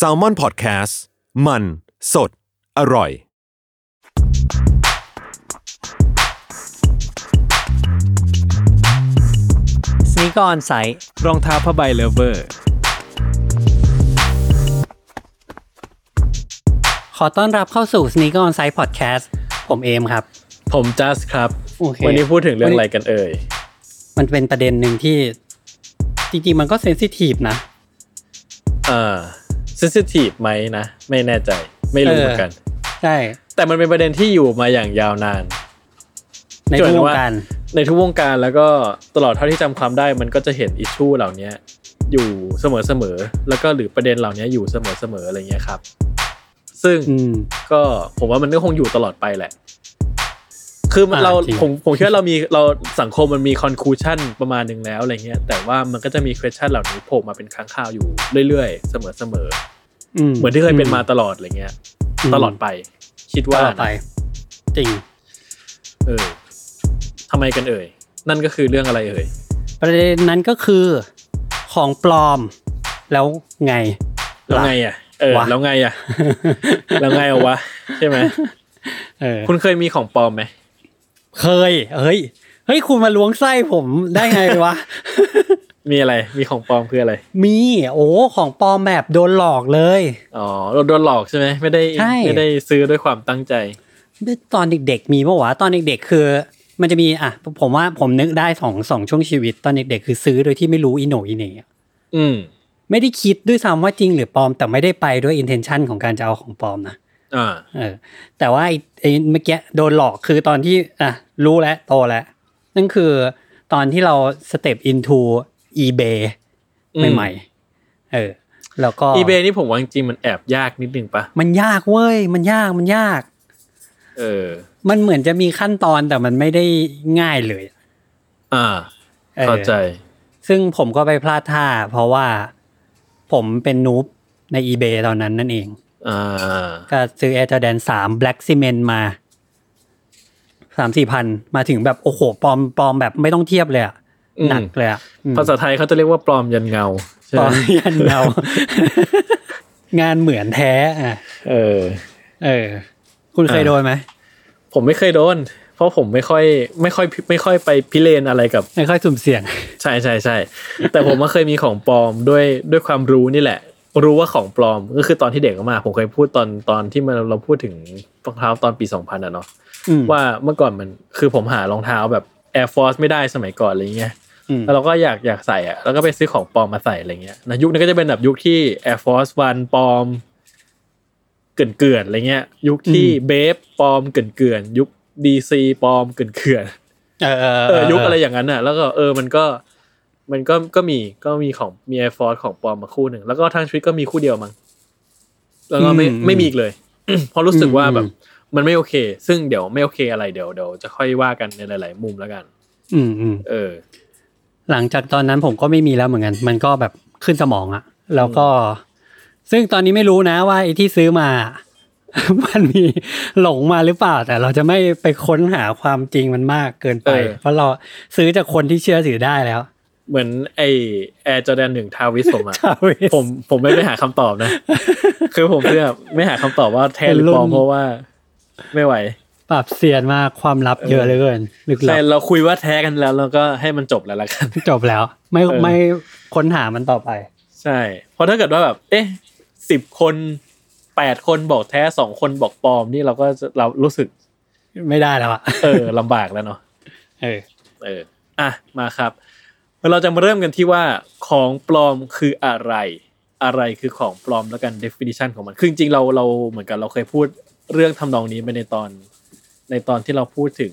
s a l ม o n PODCAST มัน สด อร่อย สนิกออนไซต์รองเท้าผ้าใบเลเวอร์ ขอต้อนรับเข้าสู่ Sneaker On Site Podcast ผมเอมครับ ผมจัสครับ โอเค วันนี้พูดถึงเรื่องอะไรกันเอ่ย มันเป็นประเด็นหนึ่งที่จริงๆมันก็เซนซิทีฟนะ อ่าเซนซิทีฟไหมนะ ไม่แน่ใจ ไม่รู้เออเหมือนกัน ใช่ แต่มันเป็นประเด็นที่อยู่มาอย่างยาวนาน ในทุกวงการ ในทุกวงการแล้วก็ตลอดเท่าที่จำความได้มันก็จะเห็นอิชชูเหล่านี้อยู่เสมอๆ แล้วก็หรือประเด็นเหล่านี้อยู่เสมอๆ อะไรเงี้ยครับ ซึ่งอืมก็ผมว่ามันก็คงอยู่ตลอดไปแหละ คือมันอ่าเราจริงผมผมคิดว่าเรามีเราสังคมมันมีคอนคลูชันประมาณหนึ่งแล้วอะไรเงี้ยแต่ว่ามันก็จะมี question เหล่านี้โผล่มาเป็นครั้งคราวอยู่เรื่อยๆ เสมอๆอืมเหมือนที่เคยเป็นมาตลอดอะไรเงี้ยอืมตลอดไป คิดตว่าลอดไปนะจริง เออทำไมกันเอ่ย นั่นก็คือเรื่องอะไรเอ่ย ประเด็นนั้นก็คือของปลอม แล้วไงแล้วล่ะไงอะเออวะแล้วไงอะแล้วไงเอาวะใช่ไหมเออคุณเคยมีของปลอมไหม เคย เฮ้ย เฮ้ย คุณมาล้วงไส้ผมได้ไงวะ มีอะไร มีของปลอมคืออะไร มี โอ้ ของปลอมแบบโดนหลอกเลย อ๋อเราโดนหลอกใช่ไหม ไม่ได้ใช่ไม่ได้ซื้อด้วยความตั้งใจ ตอนเด็กๆ มีปะวะ ตอนเด็กๆ คือ มันจะมี อะ ผมว่าผมนึกได้สองสองช่วงชีวิต ตอนเด็กๆ คือซื้อโดยที่ไม่รู้อีโหนอีเหน่อะอืม ไม่ได้คิดด้วยซ้ำว่าจริงหรือปลอม แต่ไม่ได้ไปด้วย intention ของการจะเอาของปลอมนะอ่าเออแต่ว่าไอ้ไอ้เมื่อกี้โดนหลอกคือตอนที่อะ รู้แล้วโตแล้ว นั่นคือตอนที่เรา step into eBay อืมใหม่ๆเออแล้วก็อีเบนี่ผมว่าจริงๆมันแอบยากนิดนึงปะมันยากเว้ย มันยากมันยาก เออ มันเหมือนจะมีขั้นตอนแต่มันไม่ได้ง่ายเลย อ่าออเข้าใจ ซึ่งผมก็ไปพลาดท่า เพราะว่าผมเป็นนูบใน eBay ตอนนั้นนั่นเองอ่าก็ซื้อ Air Jordan 3 Black Cement มา สามสี่พันมาถึงแบบโอ้โหปลอมปลอมแบบไม่ต้องเทียบเลยอะอืมหนักเลยอะอืมภาษาไทยเขาจะเรียกว่าปลอมยันเงาใช่ปลไหอมมยันเงา งานเหมือนแท้อะเออ เออ คุณเคยอ่าโดนไหมผมไม่เคยโดน เพราะผมไม่ค่อย ไม่ค่อยไม่ค่อยไปพิเรนอะไรกับ ไม่ค่อยสุ่มเสี่ยง ใช่ใช่ใช่แต่ผมก็เคยมีของปลอมด้วยด้วยความรู้นี่แหละ รู้ว่าของปลอมก็คือตอนที่เด็กมากๆผมเคยพูดตอนตอนที่มันเราพูดถึงรองเท้าตอนปี2000อะเนาะอืมว่าเมื่อก่อนมันคือผมหารองเท้าแบบ Air Force ไม่ได้สมัยก่อนอะไรเงี้ยอืมแล้วเราก็อยากอยากใส่อะแล้วก็ไปซื้อของปลอมมาใส่อะไรเงี้ยนะยุคนั้นก็จะเป็นแบบยุคที่ Air Force One ปลอม เกินเกินๆอะไรเงี้ย ยุคที่เบฟปลอมเกินเกินๆยุค DC ปลอมเกินเกินๆเออเออเออยุคอะไรอย่างนั้นน่ะแล้วก็เออมันก็ มันก็ก็มีก็มีของมี Air Force ของปลอมมาคู่หนึ่ง แล้วก็ทางชีวิตก็มีคู่เดียวมั้งแล้วก็ไม่ไม่มีอีกเลยเพราะรู้สึกว่าแบบ มันไม่โอเค ซึ่งเดี๋ยวไม่โอเคอะไรเดี๋ยวเดี๋ยวจะค่อยว่ากันในหลาย ๆ มุมแล้วกัน อืมอืมเออ หลังจากตอนนั้นผมก็ไม่มีแล้วเหมือนกัน มันก็แบบขึ้นสมองอะแล้วก็ ซึ่งตอนนี้ไม่รู้นะว่าไอ้ที่ซื้อมา มันมีหลงมาหรือเปล่า แต่เราจะไม่ไปค้นหาความจริงมันมากเกินไปเออเพราะเราซื้อจากคนที่เชื่อถือได้แล้ว เหมือนไอแอร์จอแดนหนึ่งทาวิสผมอะ Travis ผมผมไม่ไปหาคำตอบนะ คือผมเลือกไม่หาคำตอบว่าแท้หรือปลอมเป็นรุ่นเพราะว่า ไม่ไหวปรับเสียนมากความลับเยอะเหลือเกินลึกลัใช่บเราคุยว่าแท้กันแล้วเราก็ให้มันจบแล้วละกันจบแล้ว ไม่เออไม่ค้นหามันต่อไป ใช่ เพราะถ้าเกิดว่าแบบ เอ๊ะสิบคนแปดคนบอกแท้สองคนบอกปลอมนี่เราก็จะเรารู้สึก ไม่ได้แล้วอะเออลำบากแล้วเนาะเออ เออ อะมาครับ เราจะมาเริ่มกันที่ว่าของปลอมคืออะไร อะไรคือของปลอมแล้วกัน definition ของมันคือจริงๆเราเราเหมือนกันเราเคยพูดเรื่องทำนองนี้ไปในตอน ในตอนที่เราพูดถึง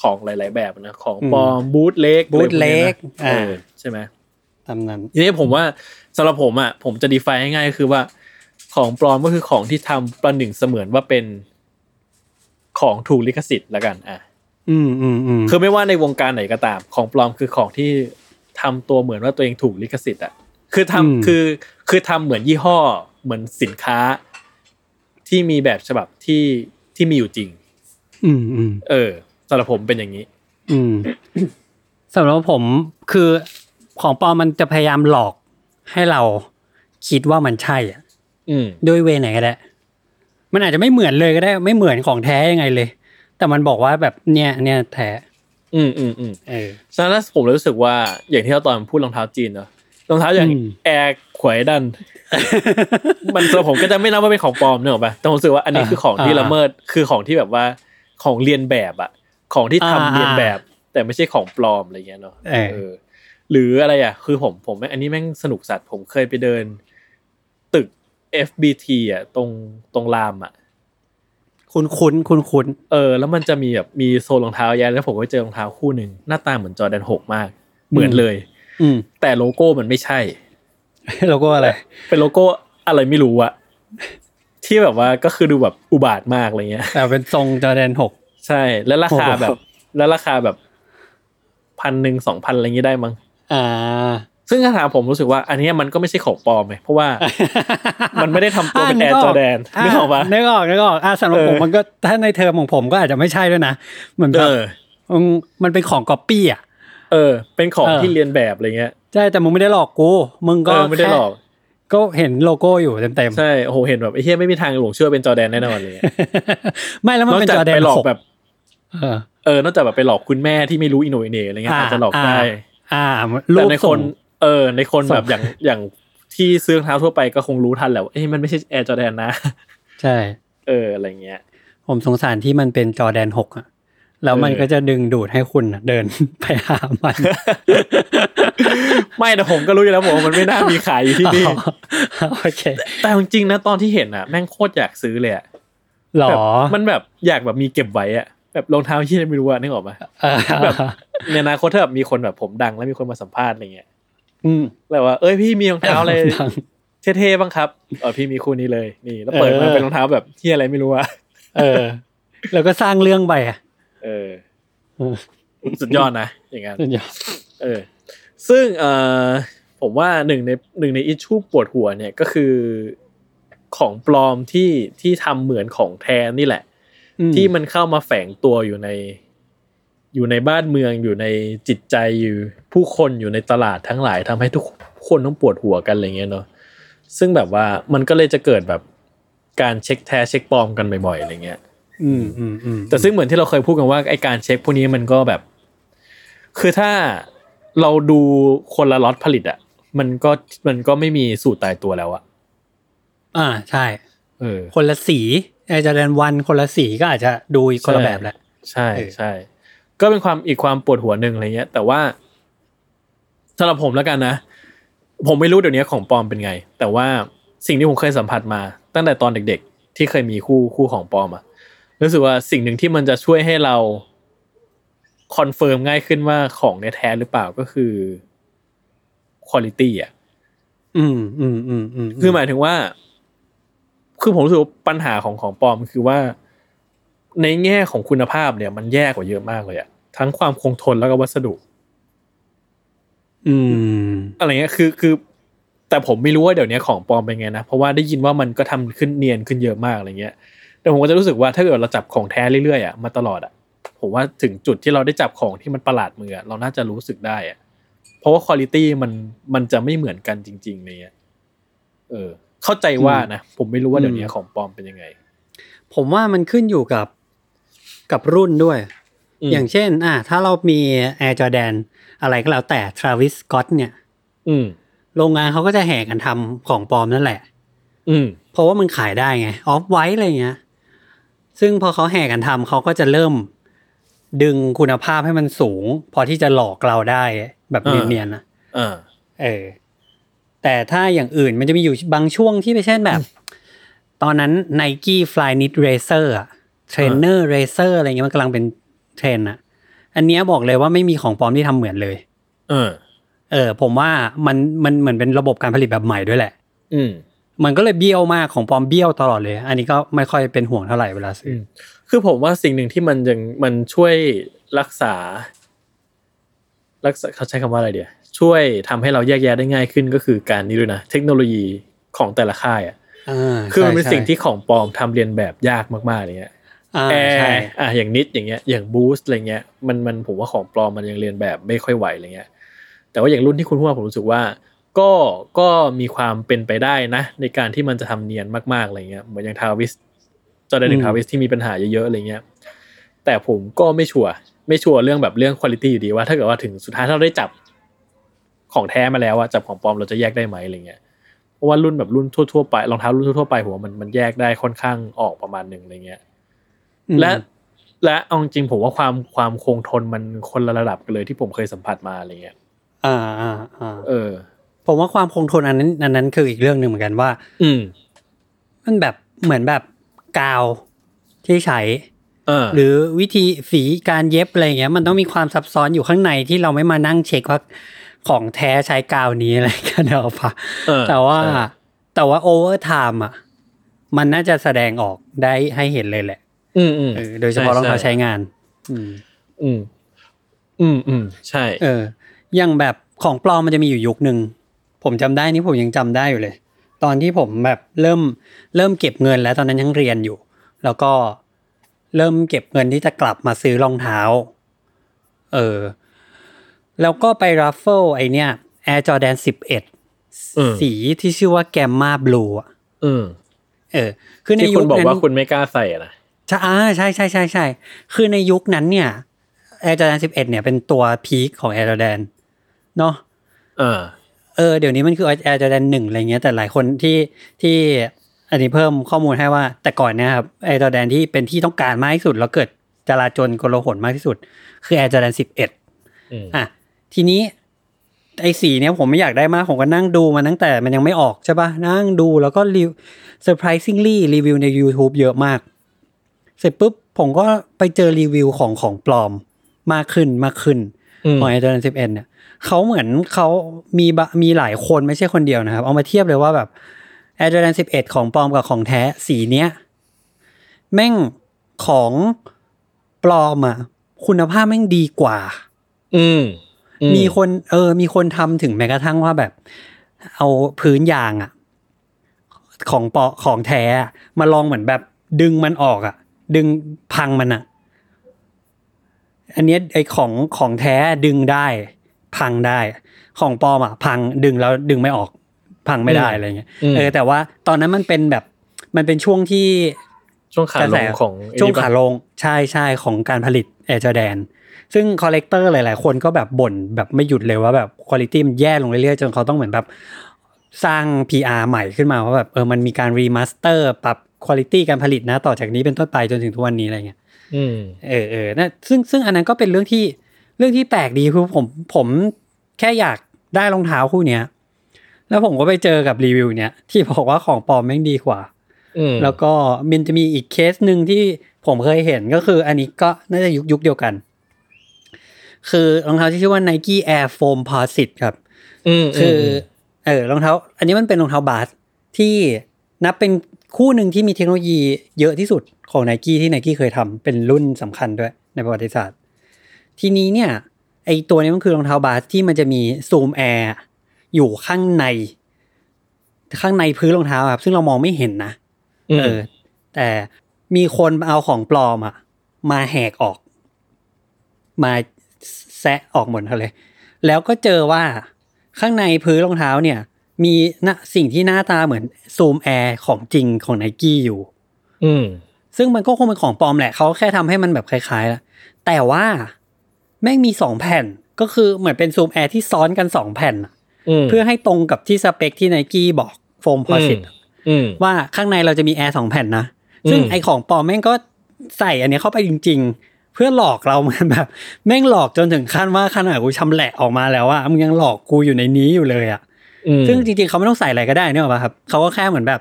ของหลาย ๆ แบบนะของปลอมบูทเล็ก bootleg เออ่าอใช่ไหมตามนั้นทีนี้ผมว่าสำหรับผมอะผมจะ define ง่ายๆก็คือว่า ของปลอมก็คือของที่ทำประหนึ่งเสมือนว่าเป็นของถูกลิขสิทธิ์ละกันอะ อืมอืมอืมคือไม่ว่าในวงการไหนก็ตาม ของปลอมคือของที่ทำตัวเหมือนว่าตัวเองถูกลิขสิทธิ์อะคือทำคือคือทำเหมือนยี่ห้อเหมือนสินค้า ที่มีแบบฉบับที่ที่มีอยู่จริง อืมอืมเออสำหรับผมเป็นอย่างนี้ อืมสำหรับผมคือของปลอมมันจะพยายามหลอกให้เราคิดว่ามันใช่อะอืมด้วยเวไหนก็ได้ มันอาจจะไม่เหมือนเลยก็ได้ ไม่เหมือนของแท้ยังไงเลย แต่มันบอกว่าแบบเนี่ยเนี่ยแท้อืมอืมอืมเออฉะนั้นผมเลยรู้สึกว่าอย่างที่เราตอนพูดรองเท้าจีนเนาะรองเท้าอย่างอืมแอร์ขวายดัน มันสำหรับผมก็จะไม่นับว่าเป็นของปลอมเนกอะปะแต่ผมรู้สึกว่าอันนี้คือของที่ละเมิดคือของที่แบบว่าของเรียนแบบอะของที่ทำเรียนแบบ แต่ไม่ใช่ของปลอมอะไรเงี้ยเนาะเออเออ หรืออะไรอะ คือผมผมอันนี้แม่งสนุกสัตว์ผมเคยไปเดิน ตึก FBT อะตรงตรงรามอะ คุ้นคุ้นคุ้นคุ้นเออแล้วมันจะมีแบบมีโซนรองเท้าแยะแล้วผมก็เจอรองเท้าคู่หนึ่งหน้าตาเหมือนจอแดนหกมาก เหมือนเลย อืมแต่โลโก้มันไม่ใช่แล้วก็อะไร เป็นโลโก้อะไรไม่รู้อะที่แบบว่าก็คือดูแบบอุบาทมากอะไรเงี้ยแต่เป็นทรงจอแดนหกใช่ แล้วราคาโอ้โหแบบ แล้วราคาแบบพันหนึ่งสองพันอะไรเงี้ยได้มั้งอ่า ซึ่งถ้าถามผมรู้สึกว่าอันเนี้ยมันก็ไม่ใช่ของปลอมไงเพราะว่า มันไม่ได้ทำตัวเป็นแอร์จอแดนนึกออกปะนึกออกนึกออกอ่าสำหรับเออผมมันก็ถ้าในเทอมของผมก็อาจจะไม่ใช่ด้วยนะเหมือนแบเอบอมันมันเป็นของก๊อปปี้อะเออ เป็นของเออที่เรียนแบบอะไรเงี้ยใช่แต่มึงไม่ได้หลอกกูมึงก็เออไม่ได้หลอกแค่ก็เห็นโลโก้อยู่เต็มใช่โอ้โหเห็นแบบไอ้เฮียไม่มีทางหลงเชื่อเป็นจอแดนแน่นอนเลยๆไม่แล้วมันนอกเป็นจากจอแดไปนหลอกหกแบบเออเออนอกจากแบบไปหลอกคุณแม่ที่ไม่รู้อินโนอินเนอะไรเงี้ยอาจจะหลอกได้อ่าแต่รูปในคส่นง เออ ในคนส่งแบบอย่างอย่างที่ซื้อรองเท้าทั่วไปก็คงรู้ทันแหละว่าเอ้ยมันไม่ใช่แอร์จอแดนนะ ใช่ เอออะไรเงี้ย ผมสงสารที่มันเป็นจอแดนหกอะแล้วมันเออก็จะดึงดูดให้คุณอะเดินไปหามัน ไม่แต่ผมก็รู้อยู่แล้วผมว่ามันไม่น่ามีขายอยู่ที่นี่อ๋อโอเค แต่จริงๆนะตอนที่เห็นอะ แม่งโคตรอยากซื้อเลยอะหรอแบบมันแบบอยากแบบมีเก็บไว้อะแบบรองเท้าที่ไม่รู้อะนึกออกปะเออแบบในอนาคตถ้าแบบมีคนแบบผมดังแล้วมีคนมาสัมภาษณ์อะไรเงี้ย อืมแล้วว่า เอ้ยพี่มีรองเท้าอะไรดังเท่ๆบ้างครับเออพี่มีคู่นี้เลย นี่ แล้วเปิดมาเออเป็นรองเท้าแบบที่อะไรไม่รู้อะเออ แล้วก็สร้างเรื่องไปอะเออเออสุดยอดนะอย่างงั้นสุดยอดเออ ซึ่งเอ่อผมว่าหนึ่งในหนึ่งในอิชชูปวดหัวเนี่ยก็คือของปลอมที่ที่ทำเหมือนของแท้นี่แหละอืมที่มันเข้ามาแฝงตัวอยู่ใน อยู่ในบ้านเมืองอยู่ในจิตใจอยู่ ผู้คนอยู่ในตลาดทั้งหลายทำให้ทุกคนต้องปวดหัวกันอะไรเงี้ยเนาะซึ่งแบบว่ามันก็เลยจะเกิดแบบการเช็คแท้เช็คปลอมกันบ่อยๆอะไรเงี้ย อืมอืมอืมแต่ซึ่งเหมือนที่เราเคยพูดกันว่าไอการเช็คพวกนี้มันก็แบบ คือถ้าเราดูคนละล็อตผลิตอะมันก็มันก็ไม่มีสูตรตายตัวแล้วอะอ่าใช่เออคนละสีไอจอแดนวันคนละสีก็อาจจะดูอีกคนละแบบแหละใช่เออใช่ก็เป็นความอีกความปวดหัวหนึ่งอะไรเงี้ย แต่ว่า สำหรับผมแล้วกันนะ ผมไม่รู้เดี๋ยวนี้ของปลอมเป็นไง แต่ว่าสิ่งที่ผมเคยสัมผัสมา ตั้งแต่ตอนเด็ก ๆ ที่เคยมีคู่คู่ของปลอมอะรู้สึกว่าสิ่งหนึ่งที่มันจะช่วยให้เรา confirm ง่ายขึ้นว่าของเนี่ยแท้หรือเปล่าก็คือคุณภาพอะอืมอืมอืมอืมคือหมายถึงว่า คือผมรู้สึกว่าปัญหาของของปลอมคือว่า ในแง่ของคุณภาพเนี่ย มันแย่กว่าเยอะมากเลยอะทั้งความคงทนแล้วก็วัสดุ อืม อะไรเงี้ยคือคือ แต่ผมไม่รู้ว่าเดี๋ยวนี้ของปลอมเป็นไงนะเพราะว่าได้ยินว่ามันก็ทำขึ้นเนียนขึ้นเยอะมากอะไรเงี้ย แต่ผมก็จะรู้สึกว่าถ้าเกิดเราจับของแท้เรื่อยๆอะมาตลอดอะผมว่าถึงจุดที่เราได้จับของที่มันประหลาดมืออะเราน่าจะรู้สึกได้อะเพราะว่าคุณภาพมันมันจะไม่เหมือนกันจริงๆเลยอะเออ เข้าใจว่านะผมไม่รู้ว่าเดี๋ยวนี้ของปลอมเป็นยังไง ผมว่ามันขึ้นอยู่กับกับรุ่นด้วยมอย่างเช่น อะถ้าเรามี Air Jordan อะไรก็แล้วแต่ Travis Scott เนี่ย อืม โรงงานเขาก็จะแห่กันทำของปลอมนั่นแหละ อืม เพราะว่ามันขายได้ไง ออฟไว้อะไรเงี้ย ซึ่งพอเขาแห่กันทำเขาก็จะเริ่ม ดึงคุณภาพให้มันสูง พอที่จะหลอกเราได้แบบอ่าเนียนๆนะอ่าเออ แต่ถ้าอย่างอื่นมันจะมีอยู่บางช่วงที่ไม่ใช่แบบ ตอนนั้น Nike Flyknit Racer อะ Trainer Racer อะไรเงี้ยมันกำลังเป็นเทรนด์อะ อันเนี้ยบอกเลยว่าไม่มีของปลอมที่ทำเหมือนเลย เออ เออ ผมว่ามันมันเหมือนเป็นระบบการผลิตแบบใหม่ด้วยแหละ อืมมันก็เลยเบี้ยวมากของปลอมเบี้ยวตลอดเลย อันนี้ก็ไม่ค่อยเป็นห่วงเท่าไหร่เวลาซื้ออมคือผมว่าสิ่งหนึ่งที่มันยังมันช่วยรักษา รักษาเขาใช้คำว่าอะไรเดียวช่วยทำให้เราแยกแยะได้ง่ายขึ้นก็คือการนี้ด้วยนะ เทคโนโลยีของแต่ละค่ายอะอ่าคือมันเป็นใช่สิ่งที่ของปลอมทำเรียนแบบยากมากๆอย่างเงี้ยอ่า แอใช่ร์อะอย่างนิดอย่างเงี้ยอย่างบูสต์อะไรเงี้ยมันมันผมว่าของปลอมมันยังเรียนแบบไม่ค่อยไหวอะไรเงี้ย แต่ว่าอย่างรุ่นที่คุณพูดมาผมรู้สึกว่า ก็ก็มีความเป็นไปได้นะ ในการที่มันจะทำเนียนมากๆอะไรเงี้ยเหมือนอย่างทาวิสจอร์แดนหนึ่อืงมทาวิสที่มีปัญหาเยอะๆอะไรเงี้ย แต่ผมก็ไม่ชัวร์ไม่ชัวร์เรื่องแบบเรื่องคุณ i t y อยู่ดีว่า ถ้าเกิดว่าถึงสุดท้ายถ้าเราได้จับของแท้มาแล้วอะจับของปลอมเราจะแยกได้ไหมอะไรเงี้ยเพราะว่ารุ่นแบบรุ่นทั่วๆไปรองเท้ารุ่นทั่วๆไปผมว่ามันมันแยกได้ค่อนข้างออกประมาณหนึ่งอะไรเงี้ยอืม และและเอาจริงๆผมว่าความความคงทนมันคนละระดับกันเลยที่ผมเคยสัมผัสมาอะไรเงี้ยอ่าอ่าอ่าเออ ผมว่าความคงทนอันนั้นอันนั้นคืออีกเรื่องหนึ่งเหมือนกันว่า อืม มันแบบเหมือนแบบกาวที่ใช้เออหรือวิธีฝีการเย็บอะไรเงี้ย มันต้องมีความซับซ้อนอยู่ข้างในที่เราไม่มานั่งเช็คว่าของแท้ใช้กาวนี้อะไรกันเอาปะเออแต่ว่าใช่แต่ว่า over time อะ มันน่าจะแสดงออกได้ให้เห็นเลยแหละ อืมอืมเออโดยเฉพาะรองเท้าใช้งาน อืม อืม อืมอืมใช่ เออ อย่างแบบของปลอมมันจะมีอยู่ยุคหนึ่งผมจำได้นี่ผมยังจำได้อยู่เลย ตอนที่ผมแบบเริ่มเริ่มเก็บเงินแล้วตอนนั้นยังเรียนอยู่ แล้วก็เริ่มเก็บเงินที่จะกลับมาซื้อรองเท้า เออ แล้วก็ไป raffle ไอ้เนี้ย Air Jordan 11สีที่ชื่อว่า Gamma Blue อะอืมเออ คือในที่ยุคุณคบอกนั้นว่าคุณไม่กล้าใส่อะนะ ใช่อ่าใช่ใช่ใช่ใช่คือในยุคนั้นเนี่ย Air Jordan 11เนี่ยเป็นตัวพีคของ Air Jordan เนาะเออเออเดี๋ยวนี้มันคือ Air Jordan หนึ่งอะไรเงี้ยแต่หลายคนที่ที่อันนี้เพิ่มข้อมูลให้ว่า แต่ก่อนเนี่ยครับ Air Jordan ที่เป็นที่ต้องการมากที่สุด แล้วเกิดจราจนกลหนมากที่สุด คือ Air Jordan 11อืมอะทีนี้ไอ้สีเนี้ยผมไม่อยากได้มาก ผมก็นั่งดูมาตั้งแต่มันยังไม่ออกใช่ปะนั่งดูแล้วก็รีว surprisingly รีวิวใน YouTube เยอะมาก เสร็จปุ๊บผมก็ไปเจอรีวิวของของปลอมมากขึ้นมากขึ้นอืมของ Air Jordan 11เนี่ยเขาเหมือนเขามีบะมีหลายคนไม่ใช่คนเดียวนะครับ เอามาเทียบเลยว่าแบบ Air Jordan 11ของปลอมกับของแท้สีเนี้ยแม่งของปลอมอะคุณภาพแม่งดีกว่า อืมอืมีคน เออ มีคนทำถึงแม้กระทั่งว่าแบบ เอาพื้นยางอะของปอของแท้อะมาลองเหมือนแบบดึงมันออกอะ ดึงพังมันอะอันเนี้ยไอของของแท้ดึงได้ พังได้ ของปลอมอะพังดึงแล้วดึงไม่ออก พังไม่ได้อะไรเงี้ยอืมเออแต่ว่าตอนนั้นมันเป็นแบบมันเป็นช่วงที่ช่วงขาลงของไอ้ช่วงนี่ปะขาลงใช่ใช่ของการผลิต Air Jordan ซึ่ง collector หลาย ๆ คนก็แบบบ่นแบบไม่หยุดเลยว่าแบบคุณภาพมันแย่ลงเรื่อย ๆ จนเขาต้องเหมือนแบบสร้าง PR ใหม่ขึ้นมาว่าแบบเออมันมีการ remaster ปรับ คุณภาพการผลิตนะ ต่อจากนี้เป็นต้นไปจนถึงทุกวันนี้อะไรเงี้ยอืมเออเออนะซึ่งซึ่งอันนั้นก็เป็นเรื่องที่เรื่องที่แปลกดีคือผมผมแค่อยากได้รองเท้าคู่เนี้ย แล้วผมก็ไปเจอกับรีวิวเนี้ยที่บอกว่าของปลอมแม่งดีกว่าอืมแล้วก็มันจะมีอีกเคสหนึ่งที่ผมเคยเห็นก็คือ อันนี้ก็น่าจะยุคยุคเดียวกัน คือรองเท้าที่ชื่อว่า Nike Air Foamposite ครับอืมคืออเออรองเท้า อันนี้มันเป็นรองเท้าบาสที่นับเป็น คู่หนึ่งที่มีเทคโนโลยีเยอะที่สุดของ n นกี้ที่ n นกี้เคยทำเป็นรุ่นสำคัญด้วยในประวัติศาสตร์ ทีนี้เนี่ยไอตัวนี้มันคือรองเท้าบาสที่มันจะมีซูมแอร์อยู่ข้างใน ข้างในพื้นรองเท้าครับ ซึ่งเรามองไม่เห็นนะอืมเออ แต่มีคนเอาของปลอมอะมาแหกออก มาแซะออกหมดเลย แล้วก็เจอว่าข้างในพื้นรองเท้าเนี่ย มีนะสิ่งที่หน้าตาเหมือน Zoom Air ของจริงของไนกี้อยู่ อืม ซึ่งมันก็คงเป็นของปลอมแหละเขาแค่ทำให้มันแบบคล้ายๆแล้วแต่ว่าแม่งมีสองแผ่นก็คือเหมือนเป็น Zoom Air ที่ซ้อนกันสองแผ่นอะอืมเพื่อให้ตรงกับที่สเปคที่ไนกี้บอก Foamposite อืมว่าข้างในเราจะมีแอร์สองแผ่นนะ ซึ่งอืมไอของปลอมแม่งก็ใส่อันเนี้ยเข้าไปจริง ๆ เพื่อหลอกเราเหมือนแบบ แม่งหลอกจนถึงขั้นว่าขนาดกูชำแหละออกมาแล้วว่ามึงยังหลอกกูอยู่ในนี้อยู่เลยอะอืม ซึ่งจริงๆเขาไม่ต้องใส่อะไรก็ได้เนี่ยหรอกปะครับเขาก็แค่เหมือนแบบ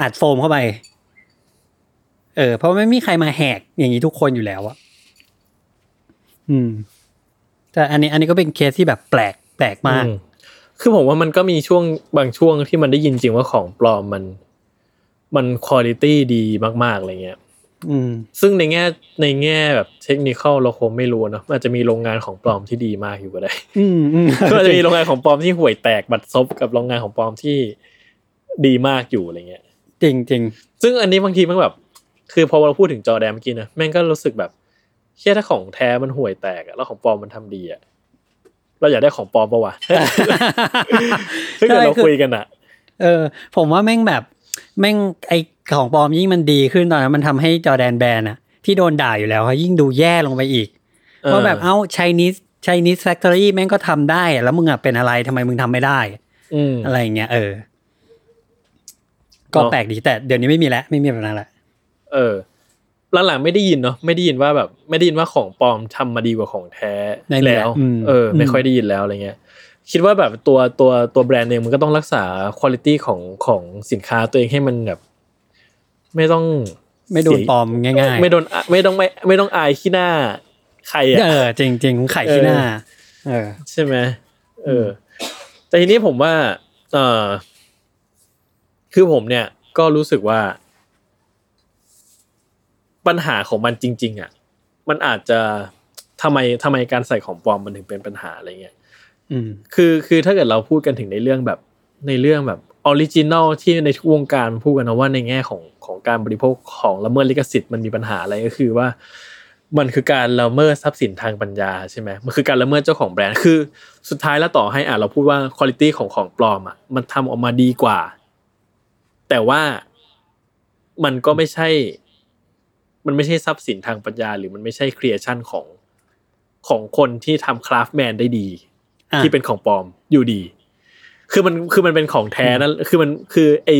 อัดโฟมเข้าไป เออ เพราะไม่มีใครมาแหกอย่างนี้ทุกคนอยู่แล้วอะอืม แต่อันนี้ อันนี้ก็เป็นเคสที่แบบแปลกแปลกมากอืคือผมว่ามันก็มีช่วงบางช่วงที่มันได้ยินจริงว่าของปลอมมัน มันคุณภาพดีมากๆอะไรเงี้ยอืม ซึ่งในแง่ในแง่แบบเทคนิคเราคงไม่รู้เนอะอาจจะมีโรงงานของปลอมที่ดีมากอยู่ก็ได้อืมอืมก็อาจจะมีโรงงานของปลอมที่ห่วยแตกบัดซบกับโรงงานของปลอมที่ดีมากอยู่อะไรเงี้ยจริงจริงซึ่งอันนี้บางทีมันแบบ คือพอเราพูดถึงจอแดนเมื่อกี้นะแม่งก็รู้สึกแบบเชื่อถ้าของแท้มันห่วยแตกอะแล้วของปลอมมันทำดีอะเราอยากได้ของปลอมปะวะถ้าเกิดเราคุยกันอะเออ ผมว่าแม่งแบบ แม่งไอของปลอมยิ่งมันดีขึ้นตอนนั้นมันทำให้จอแดนแบนอะที่โดนด่าอยู่แล้วเขายิ่งดูแย่ลงไปอีกเออว่าแบบเอ้าไชนีสไชนีสแฟคทอรี่แม่งก็ทำได้อะแล้วมึงอะเป็นอะไรทำไมมึงทำไม่ได้อืมอะไรอย่างเงี้ยเออ ก็เนอะแปลกดีแต่เดี๋ยวนี้ไม่มีแล้วไม่มีแบบนั้นละเออหลังๆไม่ได้ยินเนาะไม่ได้ยินว่าแบบ ไม่ได้ยินว่าของปลอมทำมาดีกว่าของแท้ในเนี้ยแล้วอืมเออ ไม่ค่อยได้ยินแล้วอะไรเงี้ย คิดว่าแบบตัวตัวตัวแบรนด์เองมันก็ต้องรักษาคุณภาพของของสินค้าตัวเองให้มันแบบ ไม่ต้องไม่โดนเสียปลอมง่ายๆ ไม่โดนไม่ต้องไม่ไม่ต้องอายขี้หน้าใครอะเออจริงจริงๆไข่ขี้หน้า เออ ใช่ไหมเออ แต่ทีนี้ผมว่า เออคือผมเนี่ย ก็รู้สึกว่า ปัญหาของมันจริง ๆ อะ มันอาจจะทำไมทำไมการใส่ของปลอมมันถึงเป็นปัญหาอะไรเงี้ย อืมคือคือถ้าเกิดเราพูดกันถึงในเรื่องแบบในเรื่องแบบ original ที่ในทุกวงการพูดกันนะว่าในแง่ของของการบริโภคของละเมิดลิขสิทธิ์มันมีปัญหาอะไรก็คือว่า มันคือการละเมิดทรัพย์สินทางปัญญาใช่ไหมมันคือการละเมิดเจ้าของแบรนด์คือสุดท้ายแล้วต่อให้อะเราพูดว่าคุณภาพของของปลอมอะมันทำออกมาดีกว่า แต่ว่ามันก็ไม่ใช่ มันไม่ใช่ทรัพย์สินทางปัญญา หรือมันไม่ใช่ครีเอชันของของคนที่ทำคราฟแมนได้ดี ที่เป็นของปลอมอยู่ดี คือมันคือมันเป็นของแท้นั่นคือมันคือไอ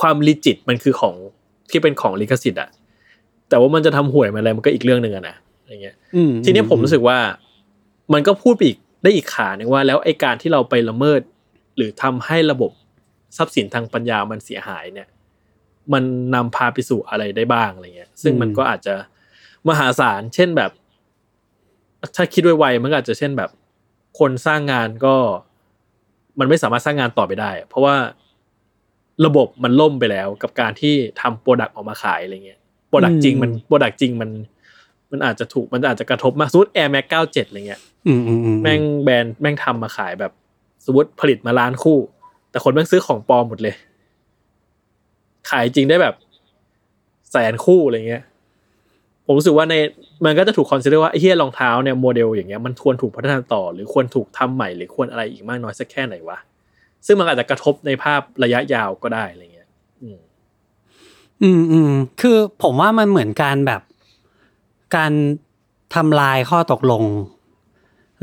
ความลิจิตมันคือของที่เป็นของลิขสิทธิ์อะแต่ว่ามันจะทำห่วยมาอะไรมันก็อีกเรื่องหนึ่งอะนะอย่างเงี้ยอืมทีนี้ผมรู้สึกว่า มันก็พูดไปอีกได้อีกขาหนึ่งว่า แล้วไอการที่เราไปละเมิด หรือทำให้ระบบทรัพย์สินทางปัญญามันเสียหายเนี่ย มันนำพาไปสู่อะไรได้บ้างอะไรเงี้ย ซึ่งมันก็อาจจะมหาศาล เช่นแบบ ถ้าคิดไวๆมันก็อาจจะเช่นแบบ คนสร้างงานก็มันไม่สามารถสร้างงานต่อไปได้ เพราะว่าระบบมันล่มไปแล้วกับการที่ทำ product ออกมาขายอะไรเงี้ย product จริงมัน product จริงมัน มันอาจจะถูกมันอาจจะกระทบมากสมมติ Air Max 97อะไรเงี้ยอืมอืมอืมแม่งแบรนด์แม่งทำมาขายแบบสมมติผลิตมาล้านคู่ แต่คนแม่งซื้อของปลอมหมดเลย ขายจริงได้แบบแสนคู่อะไรเงี้ย ผมรู้สึกว่าในมันก็จะถูก consider ว่าไอ้เฮียรองเท้าเนี่ยโมเดลอย่างเงี้ยมันควรถูกพัฒนาต่อ หรือควรถูกทำใหม่หรือควรอะไรอีกมากน้อยสักแค่ไหนวะซึ่งมันอาจจะกระทบในภาพระยะยาวก็ได้อะไรเงี้ย อืม อืมอืมคือผมว่ามันเหมือนการแบบ การทำลายข้อตกลง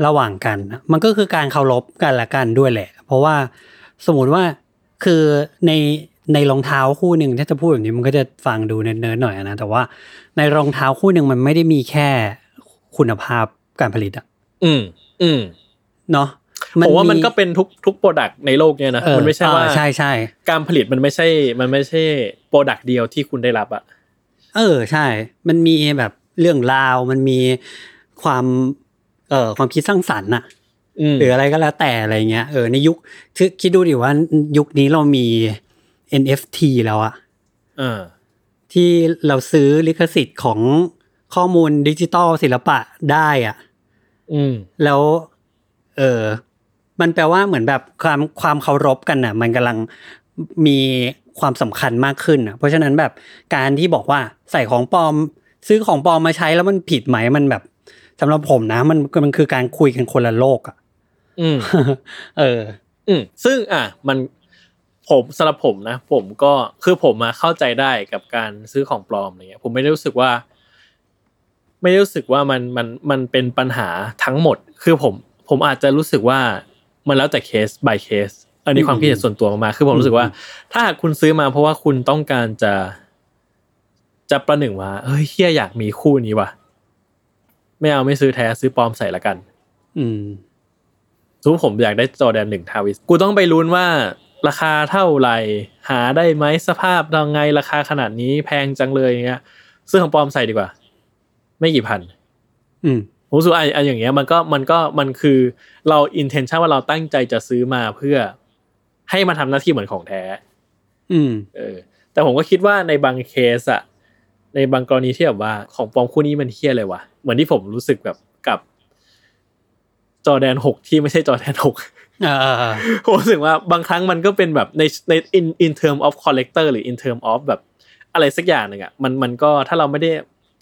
ระหว่างกัน มันก็คือการเคารพกันและกันด้วยแหละ เพราะว่าสมมติว่าคือในในรองเท้าคู่หนึ่งถ้าจะพูดแบบนี้มันก็จะฟังดูเนิร์ดๆหน่อยนะแต่ว่าในรองเท้าคู่หนึ่งมันไม่ได้มีแค่คุณภาพการผลิตอะอืม อืมเนาะผมว่ามันก็เป็นทุกทุก product ในโลกเนี่ยนะเออมันไม่ใช่ว่าอ่ใช่ใช่การผลิตมันไม่ใช่ มันไม่ใช่product เดียวที่คุณได้รับอะเออใช่ มันมีแบบเรื่องราวมันมีความเอ่อความคิดสร้างสรรค์น่ะอืมหรืออะไรก็แล้วแต่อะไรเงี้ยเออในยุคคือคิดดูดิว่ายุคนี้เรามี NFT แล้วอะอ่าที่เราซื้อลิขสิทธิ์ของข้อมูลดิจิตอลศิลปะได้อะอืมแล้ว เออมันแปลว่าเหมือนแบบความความเคารพกันน่ะ มันกำลังมีความสำคัญมากขึ้นอะ เพราะฉะนั้นแบบการที่บอกว่าใส่ของปลอม ซื้อของปลอมมาใช้แล้วมันผิดไหมมันแบบสำหรับผมนะ มันมันคือการคุยกันคนละโลกอะ อืม เออ อืมซึ่งอะ มัน ผมสำหรับผมนะ ผมก็คือผมมาเข้าใจได้กับการซื้อของปลอมอะไรเงี้ย ผมไม่ได้รู้สึกว่า ไม่ได้รู้สึกว่ามันมันมันเป็นปัญหาทั้งหมด คือผม ผมอาจจะรู้สึกว่ามันแล้วแต่เคส by เคส อันนี้ความคิดเห็นส่วนตัวมากๆคือผมรู้สึกว่า ถ้าหากคุณซื้อมาเพราะว่าคุณต้องการจะจะประหนึ่งว่าเฮ้ยเฮียอยากมีคู่นี้ว่ะ ไม่เอาไม่ซื้อแท้ซื้อปลอมใส่ละกัน อืมสมมติผมอยากได้จอแดนหนึ่งทาวิส กูต้องไปลุ้นว่า ราคาเท่าไหร่ หาได้ไหมสภาพยังไงราคาขนาดนี้แพงจังเลยอย่างเงี้ยซื้อของปลอมใส่ดีกว่า ไม่กี่พัน อืมผมรู้สึกว่าไอ้ไอ้อย่างเงี้ยมันก็มันก็มันคือเราอินเทนชันว่าเราตั้งใจจะซื้อมาเพื่อให้มาทำหน้าที่เหมือนของแท้ อืม เออ แต่ผมก็คิดว่าในบางเคสอะในบางกรณีที่แบบว่าของปลอมคู่นี้มันเฮี้ยเลยวะเหมือนที่ผมรู้สึกแบบกับจอแดนหกที่ไม่ใช่จอแดนหก เออเออเออผมรู้สึกว่าบางครั้งมันก็เป็นแบบในใน in in term of collector หรือ in term of แบบอะไรสักอย่างหนึ่งอะมันมันก็ถ้าเราไม่ได้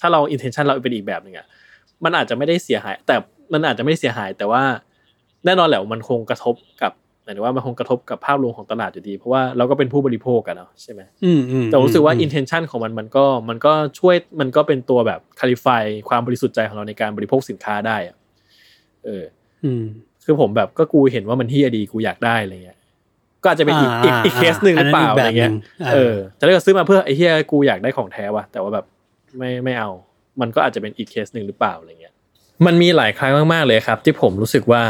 ถ้าเรา intention เราเป็นอีกแบบหนึ่งอะมันอาจจะไม่ได้เสียหาย แต่มันอาจจะไม่ได้เสียหาย แต่ว่าแน่นอนแหละมันคงกระทบกับหมายถึงว่ามันคงกระทบกับภาพรวมของตลาดอยู่ดี เพราะว่าเราก็เป็นผู้บริโภคกันเนาะใช่ไหมอืมอืมแต่รู้สึกว่าอืม intention ของมันมันก็มันก็ช่วยมันก็เป็นตัวแบบ clarify ความบริสุทธิ์ใจของเราในการบริโภคสินค้าได้อะเอออืม คือผมแบบก็กูเห็นว่ามันเฮียดีกูอยากได้อะไรเงี้ยก็อาจจะเป็นอีกอีกอ่าอีกเคสหนึ่งหรือเปล่าอันนั้นอีกอะไรเงี้ยแบบหนึ่งเออแต่ถ้าเกิดซื้อมาเพื่อไอ้เหี้ยกูอยากได้ของแท้ว่ะแต่ว่าแบบไม่ไม่เอา มันก็อาจจะเป็นอีกเคสหนึ่งหรือเปล่าอะไรเงี้ย มันมีหลายครั้งมากๆเลยครับ ที่ผมรู้สึกว่า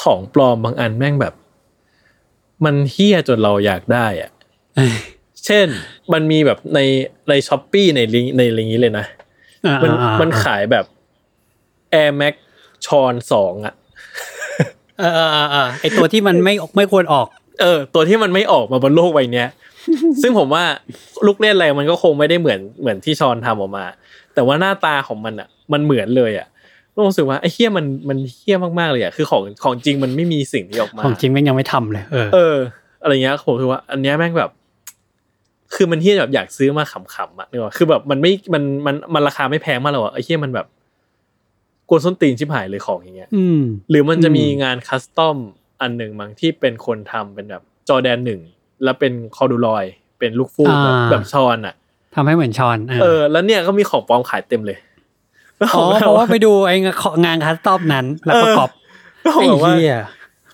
ของปลอมบางอันแม่งแบบ มันเหี้ยจนเราอยากได้อะเอ้ยเช่น มันมีแบบในใน Shopee ในลิงก์ในลิงก์นี้เลยนะอ่ามันอ่ามันขายแบบ Air Max Sean สองอะ เออเออเออเออไอตัวที่มันไม่ไม่ควรออก เออ ตัวที่มันไม่ออกมาบนโลกใบเนี้ย ซึ่งผมว่าลูกเล่นอะไรมันก็คงไม่ได้เหมือนเหมือนที่ชอนทำออกมา แต่ว่าหน้าตาของมันอะ มันเหมือนเลยอะรู้สึกว่าไอ้เฮี้ยมันมันเฮี้ยมากๆเลยอะคือของของจริงมันไม่มีสิ่งนี้ออกมาของจริงแม่งยังไม่ทำเลย เออเออ อะไรเงี้ยผมคือว่า อันเนี้ยแม่งแบบ คือมันเฮี้ยแบบอยากซื้อมาขำๆอะนึกว่าคือแบบมันไม่มันมันมันราคาไม่แพงมากหรอกไอ้เฮี้ยมันแบบ กวนส้นตีนชิบหายเลยของอย่างเงี้ยอืมหรือมันจะมีอืมงาน custom อันหนึ่งมั้งที่เป็นคนทำเป็นแบบจอแดนหนึ่งแล้วเป็น corduroy เป็นลูกฟูกแบบแบบ Sean อะทำให้เหมือน Sean เออเออแล้วเนี่ยก็มีของปลอมขายเต็มเลยแล้วผอ๋อมก็เพราะว่าไปดูไอ้งาน custom นั้น แล้วประกอบแล้วผมไอ้บอกว่าเหี้ย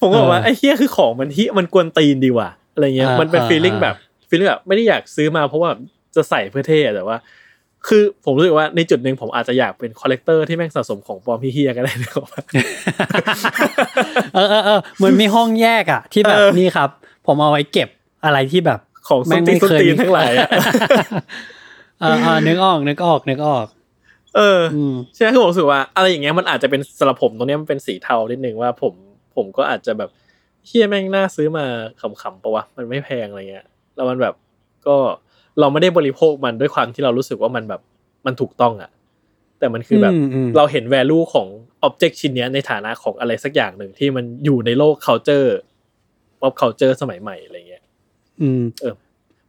ผมก็บอกว่าเออไอ้เหี้ยคือของมันที่มันกวนตีนดีว่ะอะไรเงี้ยอ่ามันเป็นอ่า feeling อ่าแบบ feeling แบบไม่ได้อยากซื้อมาเพราะว่าจะใส่เพื่อเท่แต่ว่า คือผมรู้สึกว่าในจุดหนึ่งผมอาจจะอยากเป็น collector ที่แม่งสะสมของปลอมที่เหี้ยก็ได้นะครับเออเออเออเหมือนมีห้องแยกอะ ที่แบบเออนี่ครับ ผมเอาไว้เก็บอะไรที่แบบของส้นตีนส้นตีนทั้งหลายอะเออเออนึกออกนึกออกนึกออก เอออืมใช่คือผมรู้สึกว่าอะไรอย่างเงี้ยมันอาจจะเป็นสำหรับผมตรงเนี้ยมันเป็นสีเทานิดนึงว่าผมผมก็อาจจะแบบเหี้ยแม่งน่าซื้อมาขำๆปะวะมันไม่แพงอะไรเงี้ยแล้วมันแบบก็ เราไม่ได้บริโภคมันด้วยความที่เรารู้สึกว่ามันแบบมันถูกต้องอะแต่มันคือแบบอืมอืมเราเห็น value ของ object ชิ้นเนี้ยในฐานะของอะไรสักอย่างหนึ่งที่มันอยู่ในโลก culture pop culture สมัยใหม่อะไรเงี้ยอืม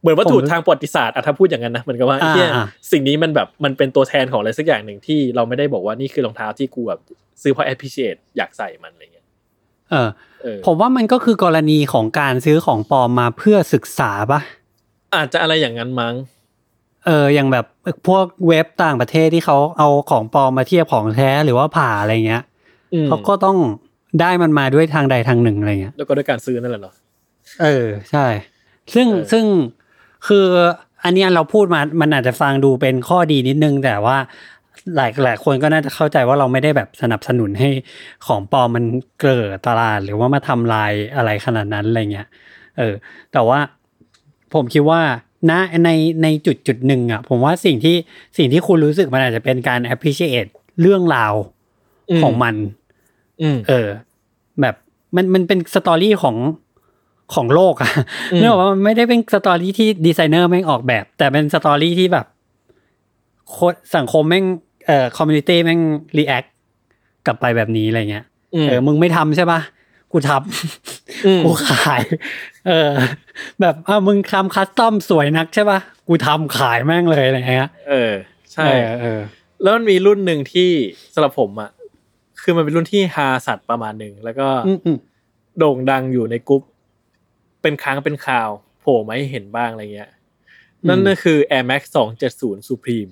เหมือนวัตถุผมทางประวัติศาสตร์อะถ้าพูดอย่างนั้นนะเหมือนกับว่าอ่าเหียอ่าสิ่งนี้มันแบบมันเป็นตัวแทนของอะไรสักอย่างหนึ่งที่เราไม่ได้บอกว่านี่คือรองเท้าที่กูแบบซื้อเพราะ appreciate อยากใส่มันอะไรเงี้ยเออเออผมว่ามันก็คือกรณีของการซื้อของปลอมมาเพื่อศึกษาปะ อาจจะอะไรอย่างนั้นมั้ง เอออย่างแบบพวกเว็บต่างประเทศที่เขาเอาของปลอมมาเทียบของแท้หรือว่าผ่าอะไรเงี้ยอืมเขาก็ต้องได้มันมาด้วยทางใดทางหนึ่งอะไรเงี้ย แล้วก็ด้วยการซื้อนั่นแหละเนาะเออใช่ ซึ่งเออซึ่งคืออันเนี้ยเราพูดมา มันอาจจะฟังดูเป็นข้อดีนิดนึง แต่ว่าหลายหลายคนก็น่าจะเข้าใจว่าเราไม่ได้แบบสนับสนุนให้ของปลอมมันเกลื่อนตลาด หรือว่ามาทำลายอะไรขนาดนั้นอะไรเงี้ย เออ แต่ว่า ผมคิดว่าณในในจุดจุดหนึ่งอะผมว่าสิ่งที่สิ่งที่คุณรู้สึกมันอาจจะเป็นการ appreciate เรื่องราวของมันอืมเออ แบบมันมันเป็น story ของของโลกอะอืมเนื่องว่ามันไม่ได้เป็น story ที่ดีไซเนอร์แม่งออกแบบ แต่เป็น story ที่แบบโคสังคมแม่งเอ่อ community แม่ง react กลับไปแบบนี้อะไรเงี้ยอืมเออมึงไม่ทำใช่ปะ กูทอืมำกูขาย เออ แบบอะมึงทำ custom สวยนักใช่ปะกูทำขายแม่งเลยอะไรเงี้ยเออ ใช่เออเออแล้วมันมีรุ่นหนึ่งที่สำหรับผมอะคือมันเป็นรุ่นที่ฮาสัตว์ประมาณหนึ่งแล้วก็อืมอืมโด่งดังอยู่ในกรุ๊ปเป็นครั้งเป็นคราว โผล่มาให้เห็นบ้างอะไรเงี้ย นั่นก็คือ Air Max 270 Supreme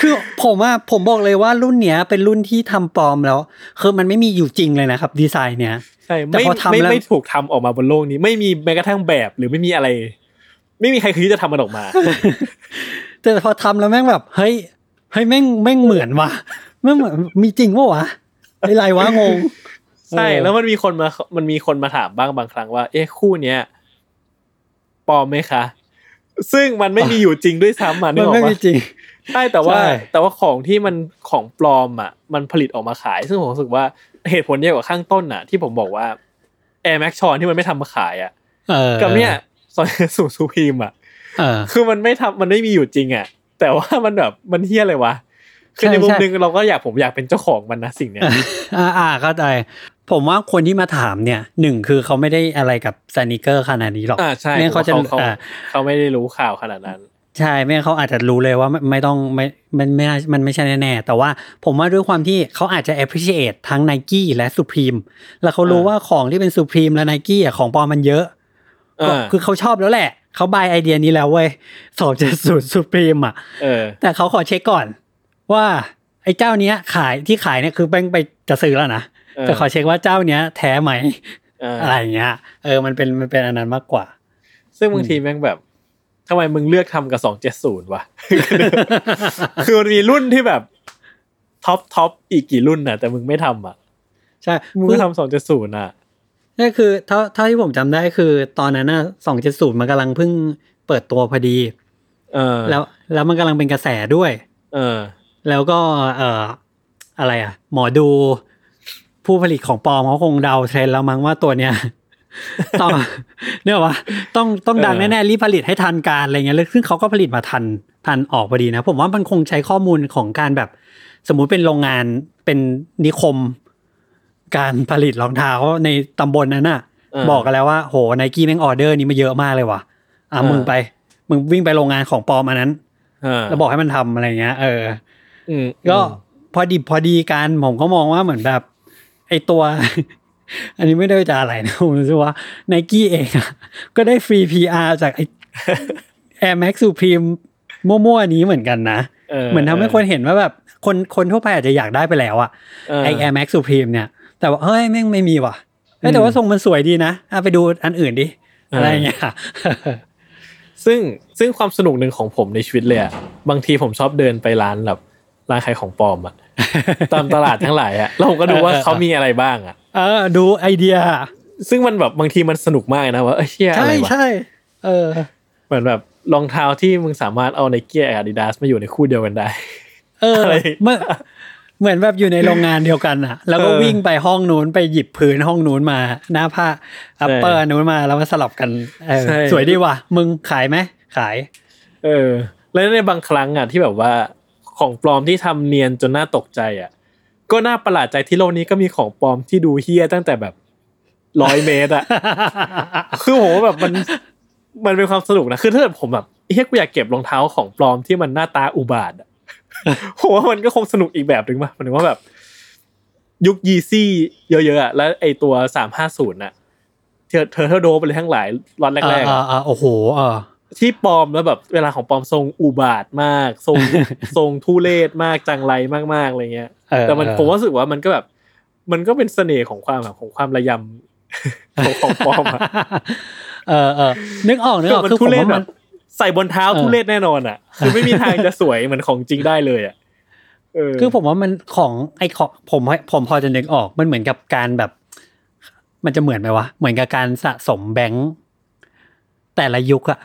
คือผมว่าผมบอกเลยว่ารุ่นเนี้ยเป็นรุ่นที่ทำปลอมแล้ว คือมันไม่มีอยู่จริงเลยนะครับ ดีไซน์เนี้ยใช่แต่ไม่พอทำไม่แล้วไม่ถูกทำออกมาบนโลกนี้ ไม่มีแม้กระทั่งแบบหรือไม่มีอะไร ไม่มีใครคิดจะทำมันออกมา แต่พอทำแล้วแม่งแบบเฮ้ยเฮ้ยแม่งแม่งเหมือนว่ะแม่งเหมือนมีจริงวะวะไอ้ไรวะงงใช่เออแล้วมันมีคนมามันมีคนมาถามบ้างบางครั้งว่า เอ๊ะคู่เนี้ยปลอมไหมคะ ซึ่งมันไม่มีอยู่จริงด้วยซ้ำอะนึมักนออกไม่ปะมีจริง ใช่แต่ว่าใช่แต่ว่าของที่มันของปลอมอะมันผลิตออกมาขาย ซึ่งผมรู้สึกว่าเหตุผลเดียวกับข้างต้นอะ ที่ผมบอกว่า Air Max ชอนที่มันไม่ทำมาขายอะเออกับเนี่ยซอยสูซูพีมอะเออคือมันไม่ทำมันไม่มีอยู่จริงอะ แต่ว่ามันแบบมันเฮี้ยเลยวะคือใช่ในมุมใช่หนึงเราก็อยากผมอยากเป็นเจ้าของมันนะสิ่งเนี้ยอ่าอ่าเข้าใจผมว่าคนที่มาถามเนี่ยหนึ่งคือเขาไม่ได้อะไรกับสนิเกอร์ขนาดนี้หรอกอ่าใช่ไม่งั้นเขาจะเขาอ่าเขาไม่ได้รู้ข่าวขนาดนั้น ใช่ไม่งั้นเขาอาจจะรู้เลยว่าไม่ไม่ต้องไม่มันไม่น่ามันไม่ใช่แน่ๆแต่ว่าผมว่าด้วยความที่เขาอาจจะ appreciate ทั้ง n i กี้และ Supreme แล้วเขารู้อ่าว่าของที่เป็น Supreme และ n i กี้อะของปลอมมันเยอะก็อ่าคือเขาชอบแล้วแหละเขาบายไอเดียนี้แล้วเว้ยสองเจ็ดศูนย์ Supreme อะเออแต่เขาขอเช็คก่อน ว่าไอ้เจ้าเนี้ยขายที่ขายเนี่ยคือแป้งไปจะซื้อแล้วนะเออแต่ขอเช็คว่าเจ้าเนี้ยแท้ไหมอ่าอะไรอย่างเงี้ย เออมันเป็นมันเป็นอันนั้นมากกว่า ซึ่งบางทีแม่งแบบ ทำไมมึงเลือกทำกับสองเจ็ดศูนย์วะ คือมันมีรุ่นที่แบบท็อปท็อปอีกกี่รุ่นน่ะ แต่มึงไม่ทำอะ ใช่มึงก็ทำสองเจ็ดศูนย์อะนี่คือเท่าเท่าที่ผมจำได้คือ ตอนนั้นน่ะสองเจ็ดศูนย์มันกำลังเพิ่งเปิดตัวพอดีเออแล้วแล้วมันกำลังเป็นกระแสด้วย เออ แล้วก็เอ่ออะไรอะ หมอดูผู้ผลิตของปลอมเขาคงเดาเทรนด์แล้วมั้งว่าตัวเนี้ย ต้องเนี่ยว่าต้องต้องดังเออแน่ๆรีบผลิตให้ทันการอะไรเงี้ยแล้วซึ่งเขาก็ผลิตมาทันทันออกพอดีนะ ผมว่ามันคงใช้ข้อมูลของการแบบ สมมุติเป็นโรงงานเป็นนิคม การผลิตรองเท้าในตำบลนั้นน่ะเออบอกกันแล้วว่าโหไนกี้แม่งออเดอร์นี้มาเยอะมากเลยว่ะอะเออมึงไป มึงวิ่งไปโรงงานของปลอมอันนั้นเออแล้วบอกให้มันทำอะไรเงี้ย เอออืมก็พอดีพอดีกันผมก็มองว่าเหมือนแบบ ไอตัว อันนี้ไม่ได้จะอะไรนะผมรู้สึกว่าไนกี้เองอะก็ได้ฟรี PR จากไอ Air Max Supreme มั่วๆนี้เหมือนกันนะ เหมือนทำให้คนเห็นว่าแบบคนคนทั่วไปอาจจะอยากได้ไปแล้วอะเออไอ Air Max Supreme เนี่ย แต่ว่าเฮ้ยแม่งไม่มีว่ะเอ้ยแต่ว่าทรงมันสวยดีนะอะไปดูอันอื่นดิอะไรอย่างเงี้ยซึ่งซึ่งความสนุกหนึ่งของผมในชีวิตเลยอะบางทีผมชอบเดินไปร้านแบบร้านขายของปลอมอะตามตลาดทั้งหลายอะแล้วผมก็ดูว่าเออเออเขามีอะไรบ้างอะ เออ ดูไอเดีย ซึ่งมันแบบบางทีมันสนุกมากนะว่าเอ้ยเชี่ยอะใช่ไรวะใช่เออ เหมือนแบบรองเท้าที่มึงสามารถเอา Nike Adidas มาอยู่ในคู่เดียวกันได้ เอออะไรเมื่อเหมือนแบบอยู่ในโรงงานเดียวกันอะแล้วก็เออวิ่งไปห้องนู้นไปหยิบพื้นห้องนู้นมา หน้าผ้า upper นู้นมาแล้วมาสลับกันเออใช่สวยดีว่ะ มึงขายไหมขาย เออ แล้วในบางครั้งอะที่แบบว่าของปลอมที่ทำเนียนจนน่าตกใจอะ ก็น่าประหลาดใจที่โลกนี้ก็มีของปลอมที่ดูเหี้ยตั้งแต่แบบร้อยเมตรอะคือผมว่าแบบมันมันเป็นความสนุกนะคือถ้าเกิดผมแบบเฮี้ยกูอยากเก็บรองเท้าของปลอมที่มันหน้าตาอุบาทอะผมว่ามันก็คงสนุกอีกแบบหนึ่งป่ะหมันถึงว่าแบบ ยุคยีซี่เยอะๆอะแล้วไอตัวสามห้าศูนย์อะเธอเธอเธอโดไปเลยทั้งหลายรอนแรกๆอะอ่าอ่าโอ้โหเออที่ปลอมแล้วแบบเวลาของปลอมทรงอุบาทมาก ทรงทรงทุเรศมากจังไรมากๆอะไรเงี้ยเออแต่มันเออผมว่ารู้สึกว่ามันก็แบบ มันก็เป็นเสน่ห์ของความแบบของความระยำของของปลอมอะเออเออนึกออกนึกออกมันคือผทุมเรศว่าแบมันบใส่บนเท้าเออทุเรศแน่นอนอะคือไม่มีทางจะสวยเหมือนของจริงได้เลยอะเออคือผมว่ามันของไอ้ของผมผมพอจะนึกออกมันเหมือนกับการแบบ มันจะเหมือนไหมวะเหมือนกับการสะสมแบงค์แต่ละยุคอะ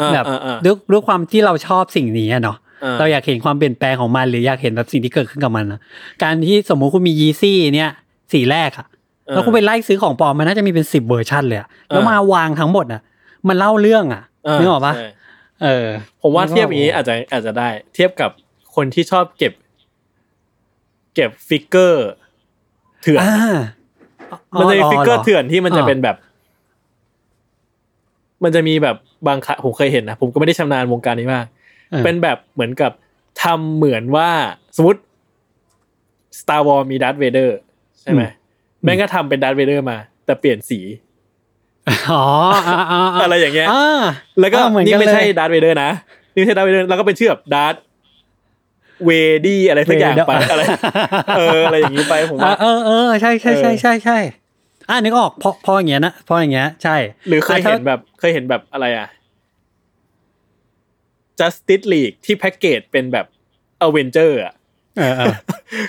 อ่าแบบอ่าอ่าด้วยด้วยความที่เราชอบสิ่งนี้อะเนาะอ่า เราอยากเห็นความเปลี่ยนแปลงของมันหรืออยากเห็นแบบสิ่งที่เกิดขึ้นกับมันนะการที่สมมุติคุณมี Yeezy เนี่ยสีแรกอะแล้วคุณไปไล่ซื้อของปลอมมันน่าจะมีเป็นสิบเวอร์ชันเลยอะแล้วมาวางทั้งหมดอะมันเล่าเรื่องอะานึกออกปะใช่เออ ผมว่าเทียบอย่างนี้อาจจะอาจจะได้ เทียบกับคนที่ชอบเก็บ เก็บ figure เถื่อนอ่ามันจะมี figure เถื่อนที่มันจะอ่าเป็นแบบ มันจะมีแบบบางครั้งผมเคยเห็นนะผมก็ไม่ได้ชำนาญวงการนี้มากออ เป็นแบบเหมือนกับทำเหมือนว่าสมมติ Star Wars มีดัตเวเดอร์ใช่ไหมแม่งก็ทำเป็นดัตเวเดอร์มา แต่เปลี่ยนสีอ๋ออ่าอ่าอะไรอย่างเงี้ยอ่าแล้วก็อ่าเหมือนนี่กันไม่ใช่เลยดัตเวเดอร์นะนี่ไม่ใช่ดัตเวเดอร์แล้วก็เป็นชื่อแบบดัตเวดี้อะไรสักอย่างไป Vader อะไรเอออะไรอย่างนี้ไปผมอ่าว่าเออเออใช่ใช่ใช่เออใช่ใช่อ่านึกออกพอพออย่างเงี้ยนะพออย่างเงี้ยใช่ หรือเคยเห็นอะถ้าแบบเคยเห็นแบบอะไรอะ Justice League ที่แพ็กเกจเป็นแบบ Avenger อะเออเออ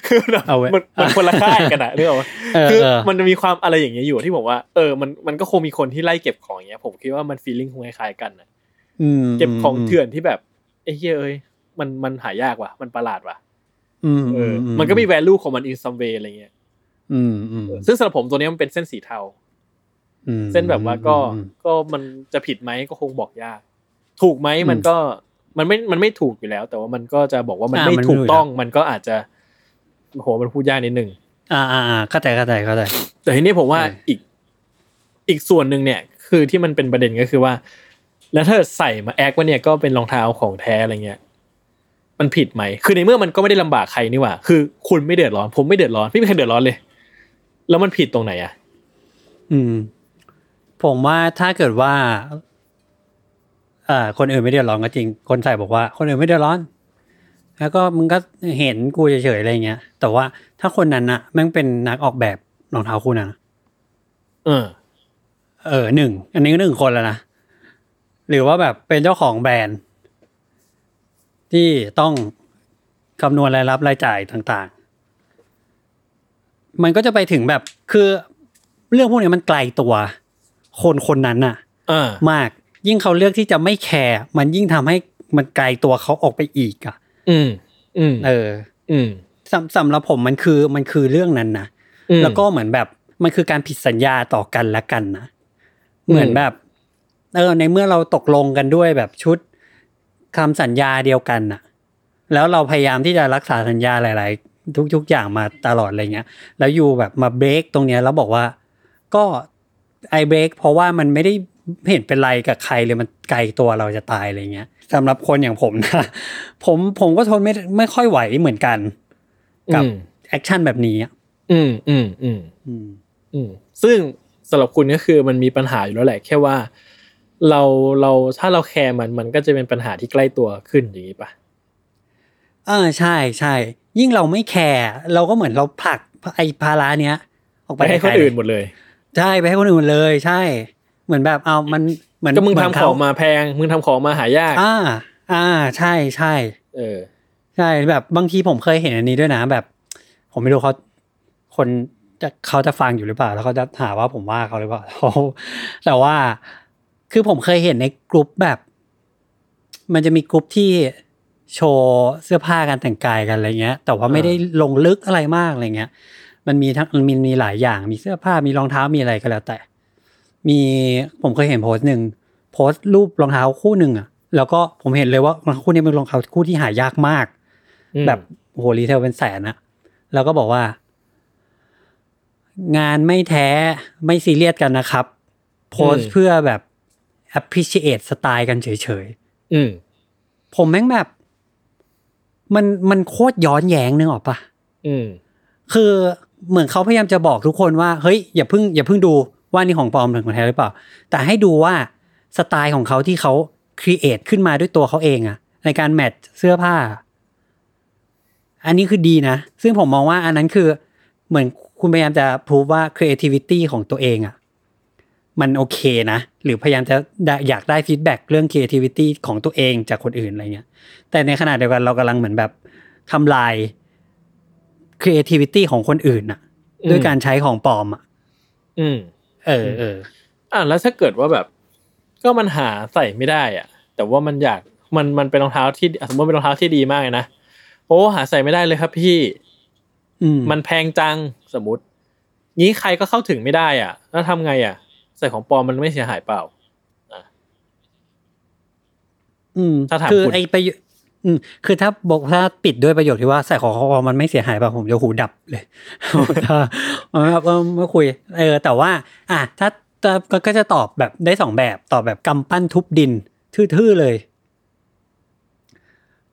คือแบบเอาไว้มันมันคนละค่ายกันอะนึกออกปะเออคือเออมันจะมีความอะไรอย่างเงี้ยอยู่ที่ผมว่าเออมันมันก็คงมีคนที่ไล่เก็บของอย่างเงี้ย ผมคิดว่ามันฟีลลิ่งคงคล้ายๆกันอะอืมเก็บของเถื่อนที่แบบเอ้ยเอ้ยมันมันหายากว่ะ มันประหลาดว่ะอืมเอออ มันก็มี value ของมัน in some way อะไรเงี้ยอืมอืมซึ่งสำหรับผมตัวเนี้ยมันเป็นเส้นสีเทาอืมเส้นแบบว่าก็อืมก็มันจะผิดไหมก็คงบอกยาก ถูกไหมมันก็ มันไม่มันไม่ถูกอยู่แล้ว แต่ว่ามันก็จะบอกว่ามันอ่าไม่มันถูกไม่รู้ต้องมันก็อาจจะโหมันพูดยากนิดนึงอ่าอ่าอ่าเข้าใจเข้าใจเข้าใจแต่ทีนี้ผมว่าใช่อีกอีกส่วนหนึ่งเนี่ยคือที่มันเป็นประเด็นก็คือว่า แล้วถ้าใส่มาแอคว่าเนี่ยก็เป็นรองเท้าของแท้อะไรเงี้ยมันผิดไหม คือในเมื่อมันก็ไม่ได้ลำบากใครนี่หว่า คือคุณไม่เดือดร้อน ผมไม่เดือดร้อนพี่ไม่เคยเดือดร้อนเลย แล้วมันผิดตรงไหนอะ อืม ผมว่าถ้าเกิดว่าเอ่อคนอื่นไม่เดือดร้อนก็จริง คนใส่บอกว่า คนอื่นไม่เดือดร้อน แล้วก็มึงก็เห็นกูเฉยๆอะไรเงี้ย แต่ว่าถ้าคนนั้นน่ะแม่งเป็นนักออกแบบรองเท้าคู่นั้นนะเออ เออหนึ่งอันนี้ก็หนึ่งคนแล้วนะหรือว่าแบบเป็นเจ้าของแบรนด์ ที่ต้องคำนวณรายรับรายจ่ายต่างๆ มันก็จะไปถึงแบบคือเรื่องพวกนี้มันไกลตัว คนคนนั้นน่ะอ่ามาก ยิ่งเขาเลือกที่จะไม่แคร์มันยิ่งทำให้มันไกลตัวเขาออกไปอีกอะ อืม อืม เออ อืมสำสำหรับผมมันคือมันคือเรื่องนั้นนะอืมแล้วก็เหมือนแบบมันคือการผิดสัญญาต่อกันและกันนะเหมือนแบบ เออ ในเมื่อเราตกลงกันด้วยแบบชุดคำสัญญาเดียวกันน่ะ แล้วเราพยายามที่จะรักษาสัญญาหลาย ๆ ทุกๆอย่างมาตลอดอะไรเงี้ย แล้ว you แบบมาเบรกตรงเนี้ยแล้วบอกว่า ก็ I break เพราะว่ามันไม่ได้ เห็นเป็นไรกับใครเลยมันไกลตัวเราจะตายอะไรเงี้ยสำหรับคนอย่างผมนะผมผมก็ทนไม่ไม่ค่อยไหวเหมือนกัน กับอืม action แบบนี้อะอืมอืมอืมอืมอืมซึ่งสำหรับคุณก็คือมันมีปัญหาอยู่แล้วแหละแค่ว่า เราเราถ้าเราแคร์มันมันก็จะเป็นปัญหาที่ใกล้ตัวขึ้นอย่างนี้ปะเออใช่ใช่ยิ่งเราไม่แคร์เราก็เหมือนเราผลักไอ้ภาระเนี้ย ออกไปไปให้คนไกลๆอื่นหมดเลย ใช่ไปให้คนอื่นเลย ใช่ เหมือนแบบเอามันเหมือนก็มึงเหทำนขเของมาแพง มึงทำของมาหายาก อ่า อ่า ใช่ใช่เออ ใช่แบบบางทีผมเคยเห็นอันนี้ด้วยนะ แบบ ผมไม่รู้เขาคนจะเขาจะฟังอยู่หรือเปล่า แล้วเขาจะหาว่าผมว่าเขาหรือเปล่าเขาแต่ว่าคือผมเคยเห็นในกลุ่มแบบ มันจะมีกลุ่มที่โชว์เสื้อผ้าการแต่งกายกันอะไรเงี้ย แต่ว่าไม่ได้ลงลึกอะไรมากอะไรเงี้ย มันมีทั้งมันมีมีหลายอย่างมีเสื้อผ้ามีรองเท้ามีอะไรก็แล้วแต่ มีผมเคยเห็นโพสต์หนึ่งโพสต์รูปรองเท้าคู่หนึ่งอะแล้วก็ผมเห็นเลยว่ารองเท้าคู่นี้เป็นรองเท้าคู่ที่หายากมากอืมแบบโอ้โหรีเทลเป็นแสนอะแล้วก็บอกว่า งานไม่แท้ไม่ซีเรียสกันนะครับ โพสต์เพื่อแบบ appreciate สไตล์กันเฉยอืมๆผมแม่งแบบ มันมันโคตรย้อนแย้งนึกออกปะอืมคือเหมือนเขาพยายามจะบอกทุกคนว่า เฮ้ยอย่าเพิ่ง อย่าเพิ่งดู ว่านี่ของปลอมหรือของแท้หรือเปล่า แต่ให้ดูว่าสไตล์ของเขาที่เขา create ขึ้นมาด้วยตัวเขาเองอะในการ match เสื้อผ้า อันนี้คือดีนะ ซึ่งผมมองว่าอันนั้นคือเหมือนคุณพยายามจะพูดว่า creativity ของตัวเองอะมันโอเคนะ หรือพยายามจะได้อยากได้ feedback เรื่อง creativity ของตัวเองจากคนอื่นอะไรเงี้ย แต่ในขณะเดียวกันเรากำลังเหมือนแบบทำลาย creativity ของคนอื่นอะอืมด้วยการใช้ของปลอมอะอืม เออเอออะแล้วถ้าเกิดว่าแบบ ก็มันหาใส่ไม่ได้ อะ แต่ว่ามันอยากมันมันเป็นรองเท้าที่สมมติเป็นรองเท้าที่ดีมากเลยนะโอ้หาใส่ไม่ได้เลยครับพี่อืมมันแพงจังสมมติงี้ใครก็เข้าถึงไม่ได้ อะ แล้วทำไงอะ ใส่ของปลอมมันไม่เสียหายเปล่าอืมถ้าถามคือคุณไอประโย อืมคือถ้าบอกถ้าปิดด้วยประโยคที่ว่าใส่ของเขามันไม่เสียหายป่ะผมจะหูดับเลยถ้าแบบเออไม่คุย เออ แต่ว่า อะถ้าถ้าก็ก็จะตอบแบบได้สองแบบตอบแบบกำปั้นทุบดิน ทื่อๆเลย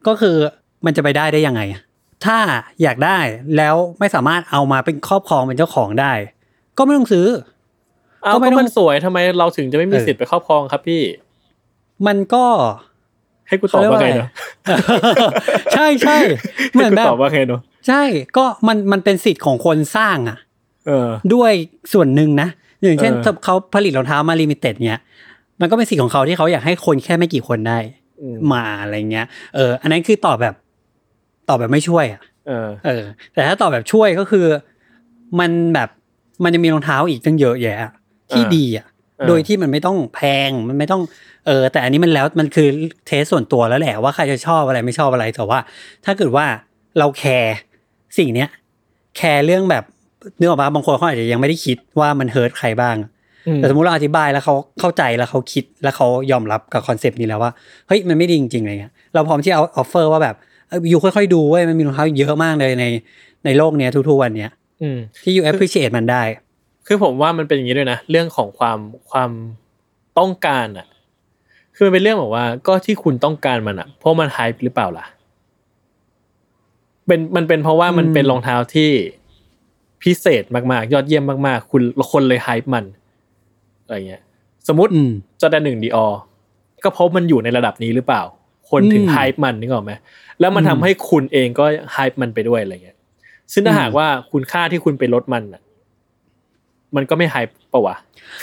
ก็คือมันจะไปได้ได้ยังไงอะถ้าอยากได้แล้วไม่สามารถเอามาเป็นครอบครองเป็นเจ้าของได้ ก็ไม่ต้องซื้อเอาก็ไม่ก็ต้องมันสวยทำไมเราถึงจะไม่มีเออสิทธิ์ไปครอบครองครับพี่ มันก็ ให้กูตอบว่าไงเนาะใช่ใช่เหมือนให้กูแบตบอบว่าไงเนาะใช่ก็มันมันเป็นสิทธิ์ของคนสร้างอะเออด้วยส่วนหนึ่งนะอย่างเช่นเออถ้าเขาผลิตรองเท้ามา limited เนี้ยมันก็เป็นสิทธิ์ของเขาที่เขาอยากให้คนแค่ไม่กี่คนได้อืมมาอะไรเงี้ย เออ อันนั้นคือตอบแบบ ตอบแบบไม่ช่วยอะเออ เออ แต่ถ้าตอบแบบช่วยก็คือ มันแบบมันจะมีรองเท้าอีกตั้งเยอะแยะที่เออดีอะเออโดยที่มันไม่ต้องแพงมันไม่ต้อง เออแต่อันนี้มันแล้วมันคือ taste ส่วนตัวแล้วแหละว่าใครจะชอบอะไรไม่ชอบอะไรแต่ว่า ถ้าเกิดว่าเราแคร์สิ่งเนี้ยแคร์เรื่องแบบเนื้อออกมาบางคนเขาอาจจะยังไม่ได้คิดว่ามัน hurt ใครบ้างอืมแต่สมมติเราอธิบายแล้วเขาเข้าใจแล้วเขาคิดแล้วเขายอมรับกับคอนเซปต์นี้แล้วว่าเฮ้ยมันไม่ดีจริงๆอะไรเงี้ยเราพร้อมที่เอา offer ว่าแบบเอ้ย you ค่อยๆดูเว้ยมันมีรองเท้าเยอะมากเลยในในโลกเนี้ยทุกๆวันเนี้ยอืมที่ยู appreciate มันได้ คือผมว่ามันเป็นอย่างนี้ด้วยนะ เรื่องของความความต้องการอะ คือมันเป็นเรื่องแบบว่าก็ที่คุณต้องการมันอะเพราะมันไฮป์หรือเปล่าล่ะ เป็นมันเป็นเพราะว่ามันอืมเป็นรองเท้าที่พิเศษมากๆ ยอดเยี่ยมมากๆ คุณคนเลยไฮป์มันอะไรเงี้ย สมมติอืมจอแดนหนึ่งดีออก็เพราะมันอยู่ในระดับนี้หรือเปล่า คนถึงอืม hype มันนึกออกไหมแล้วมันอืมทำให้คุณเองก็ hype มันไปด้วยอะไรเงี้ย ซึ่งถ้าอืมหากว่าคุณค่าที่คุณไปลดมันอะมันก็ไม่ hype ปะวะ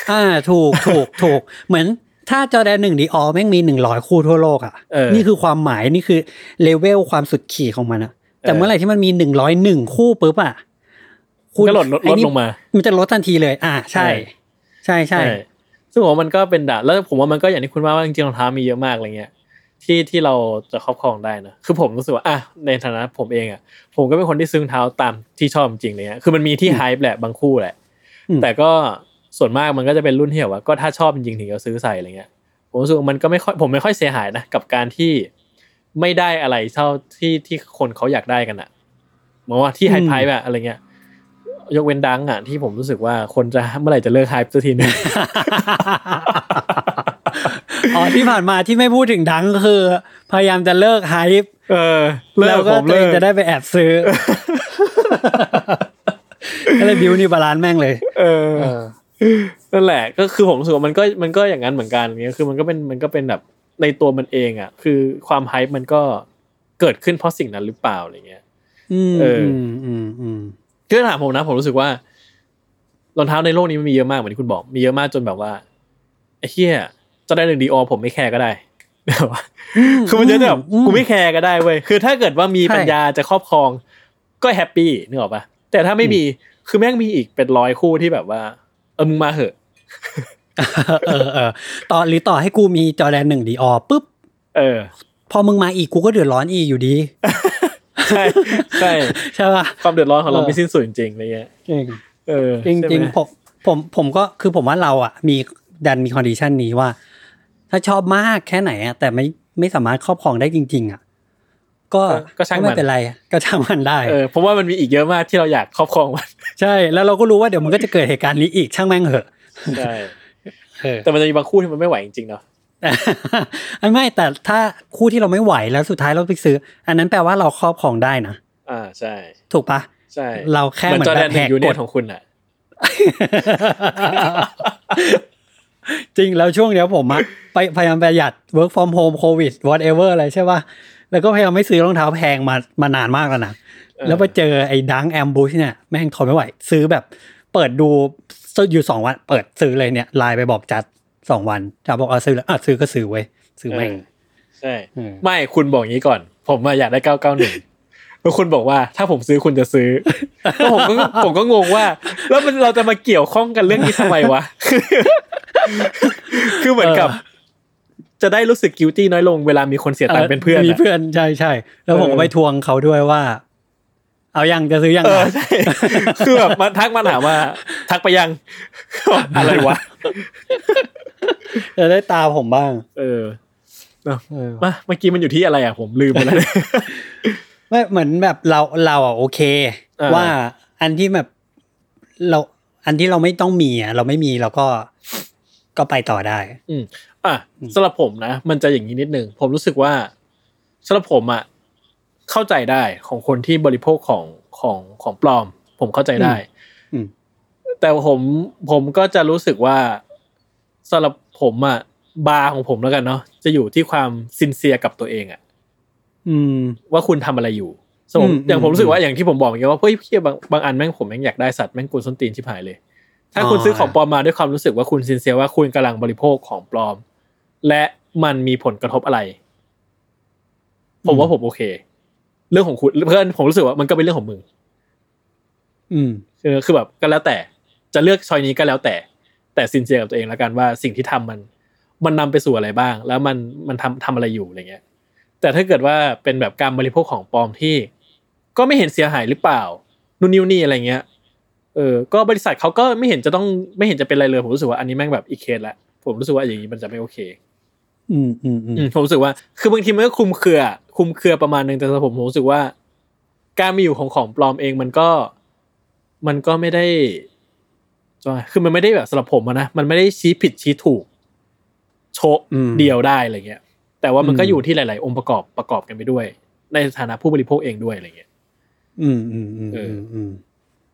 อ่า ถูกถูกถูกเหมือน ถ้าจอแดนหนึ่ง Dior แม่งมีหนึ่งร้อยคู่ทั่วโลกอะเออนี่คือความหมายนี่คือเลเวลความสุดขีดของมันอะแต่เออเมื่อไหร่ที่มันมีหนึ่งร้อยหนึ่งคู่ปุ๊บอะคุณก็ลดลดไอ้ลดนี่ลงมา มันจะลดทันทีเลย อ่าใช่ ใช่ใช่ซึ่งผมว่ามันก็เป็นด่าแล้วผมว่ามันก็อย่างที่คุณว่าว่าจริงๆรองเท้ามีเยอะมากอะไรเงี้ยที่ที่เราจะครอบครองได้นะคือผมรู้สึกว่าอะในฐานะผมเองอะ ผมก็เป็นคนที่ซื้อรองเท้าตามที่ชอบจริงๆเลยเงี้ยคือมันมีที่ไฮป์แหละบางคู่แหละอืมแต่ก็ ส่วนมากมันก็จะเป็นรุ่นที่แบบว่าก็ถ้าชอบจริงๆถึงจะซื้อใส่อะไรเงี้ยผมรู้สึกว่ามันก็ไม่ค่อยผมไม่ค่อยเสียหายนะกับการที่ไม่ได้อะไรเท่าที่ที่คนเขาอยากได้กันอะเหมือนว่าที่ไฮอืมไพแบบอะไรเงี้ยยกเว้นดังอะที่ผมรู้สึกว่าคนจะเมื่อไหร่จะเลิกไฮป์สักทีนึงอ๋อที่ผ่านมาที่ไม่พูดถึงดังก็คือ พยายามจะเลิกไฮป์เออเลิแล้วกก็ผมตัวเลิเองกจะได้ไปแอบซื้อก็เลยบิวนี่บาลานซ์แม่งเลย เออ นั่นแหละ ก็คือผมรู้สึกว่ามันก็มันก็อย่างนั้นเหมือนกันเงี้ยคือมันก็เป็นมันก็เป็นแบบในตัวมันเองอะ คือความไฮป์มันก็เกิดขึ้นเพราะสิ่งนั้นหรือเปล่าอะไรเงี้ยอืมเอออืมอืมอืมคือถ้าถามผมนะ ผมรู้สึกว่ารองเท้าในโลกนี้มันมีเยอะมากเหมือนที่คุณบอกมีเยอะมากจนแบบว่าไอ้เหี้ยจะได้หนึ่ง Dior ผมไม่แคร์ก็ได้แบบว่าคือมันจะแบบอืมกูไม่แคร์ก็ได้เว้ยคือถ้าเกิดว่ามีใช่ปัญญาจะครอบครอง ก็ happy นึกออกปะแต่ถ้าไม่มีคือแม่งมีอีกเป็นร้อยคู่ที่แบบว่าเออมึงมาเหอะเออเออต่อหรือต่อให้กูมีจอแดนหนึ่ง Dior ปุ๊บ เออ พอมึงมาอีกกูก็เดือดร้อนอีกอยู่ดี ใช่ใช่ใช่ป่ะความเดือดร้อนของเราเออไม่สิ้นสุดจริงๆอะไรเงี้ยจริงเออจริงใช่จริงไหมผมผมผมก็คือผมว่าเราอะ มีดันมี condition นี้ว่า ถ้าชอบมากแค่ไหนอะแต่ไม่ไม่สามารถครอบครองได้จริง ๆ อะ ก็ก็ช่างไม่มันเป็นไรก็ช่างมันได้เออเพราะว่ามันมีอีกเยอะมากที่เราอยากครอบครองมันใช่แล้วเราก็รู้ว่าเดี๋ยวมันก็จะเกิดเหตุการณ์นี้อีกช่างแม่งเหอะใช่เออแต่มันจะมีบางคู่ที่มันไม่ไหวจริงๆเนาะแต่ไม่แต่ถ้าคู่ที่เราไม่ไหวแล้วสุดท้ายเราไปซื้อ อันนั้นแปลว่าเราครอบครองได้นะอ่าใช่ ถูกปะใช่ เราแค่เหมือนเหมือนจอแดนแบบหนึ่แหกงยูเนียกฎของคุณอะจริงแล้วช่วงเนี้ยผมอะไปพยายามประหยัด work from home covid whatever อะไรใช่ป่ะ แล้วก็พยายามไม่ซื้อรองเท้าแพงมามานานมากแล้วนะเออแล้วไปเจอไอ้ดังแอมบูชเนี่ยแม่งทนไม่ไหว ซื้อแบบ เปิดดูอยู่สองวัน เปิดซื้อเลยเนี่ยไลน์ไปบอกจัดสองวันจัดบอกเอาซื้อแล้วอะซื้อก็ซื้อเว้ยซื้อแม่งเออใช่อืมไม่คุณบอกอย่างนี้ก่อน ผมมาอยากได้เก้าเก้าหนึ่งแล้วคุณบอกว่าถ้าผมซื้อคุณจะซื้อแล้วผมก็ผมก็งงว่า แล้วมันเราจะมาเกี่ยวข้องกันเรื่องนี้ทำไมวะคือเหมือนกับ จะได้รู้สึกกิ i ตี้น้อยลงเวลามีคนเสียตังค์เป็นเพื่อนมีอะเพื่อนใช่ใช่แล้วผมเอก็อไปทวงเขาด้วยว่า เอายังจะซื้อยังเออนะใช่คือแบบมาทักมาถามว่า ทักไปยังอะไรวะจะได้ตาผมบ้างเออเนอะเออมาเมื่อกี้มันอยู่ที่อะไรอะผมลืมไปแล้วไม่เหมือนแบบเราเราอะโอเคอ่าว่าอันที่แบบเราอันที่เราไม่ต้องมีอะเราไม่มีเราก็ก็ไปต่อได้ อืม อะสำหรับผมนะ มันจะอย่างนี้นิดนึง ผมรู้สึกว่าสำหรับผมอะเข้าใจได้ของคนที่บริโภคของของของปลอม ผมเข้าใจได้อืมแต่ผมผมก็จะรู้สึกว่าสำหรับผมอะบาร์ของผมแล้วกันเนาะจะอยู่ที่ความซินเซียกับตัวเองอะอืมว่าคุณทำอะไรอยู่สมมติอืมอย่างผมอืมรู้สึกว่าอย่างที่ผมบอกเมื่อกี้ว่าเฮ้ยเพี้ยบางบางอันแม่งผมแม่งอยากได้สัตว์แม่งกวนส้นตีนชิบหายเลย ถ้าคุณอ๋อซื้อของปลอมมาด้วยความรู้สึกว่าคุณซินเซียว่าคุณกำลังบริโภคของปลอม และมันมีผลกระทบอะไร ผมว่าผมโอเค เรื่องของคุณเพื่อนผมรู้สึกว่ามันก็เป็นเรื่องของมึง อืมคือคือแบบก็แล้วแต่ จะเลือกชอยนี้ก็แล้วแต่ แต่ซินเซียกับตัวเองแล้วกันว่าสิ่งที่ทำมัน มันนำไปสู่อะไรบ้าง แล้วมันมันทำทำอะไรอยู่อะไรเงี้ย แต่ถ้าเกิดว่าเป็นแบบการบริโภคของปลอมที่ ก็ไม่เห็นเสียหายหรือเปล่านู่นนี่นี่อะไรเงี้ยเออ ก็บริษัทเขาก็ไม่เห็นจะต้องไม่เห็นจะเป็นอะไรเลย ผมรู้สึกว่าอันนี้แม่งแบบอีกเคสละ ผมรู้สึกว่าอย่างนี้มันจะไม่โอเค อืมอืมอืมอืมผมรู้สึกว่า คือบางทีมันก็คลุมเครือคลุมเครือประมาณนึงแต่สำหรับผมผมรู้สึกว่า การมีอยู่ของของปลอมเองมันก็ มันก็ไม่ได้จะว่าคือมันไม่ได้แบบสำหรับผมอะนะมันไม่ได้ชี้ผิดชี้ถูกชโชว์อืมเดียวได้อะไรเงี้ย แต่ว่ามันก็อืมอยู่ที่หลาย ๆ องค์ประกอบประกอบกันไปด้วย ในฐานะผู้บริโภคเองด้วยอะไรเงี้ยอืมอืมอืมเออือมอืม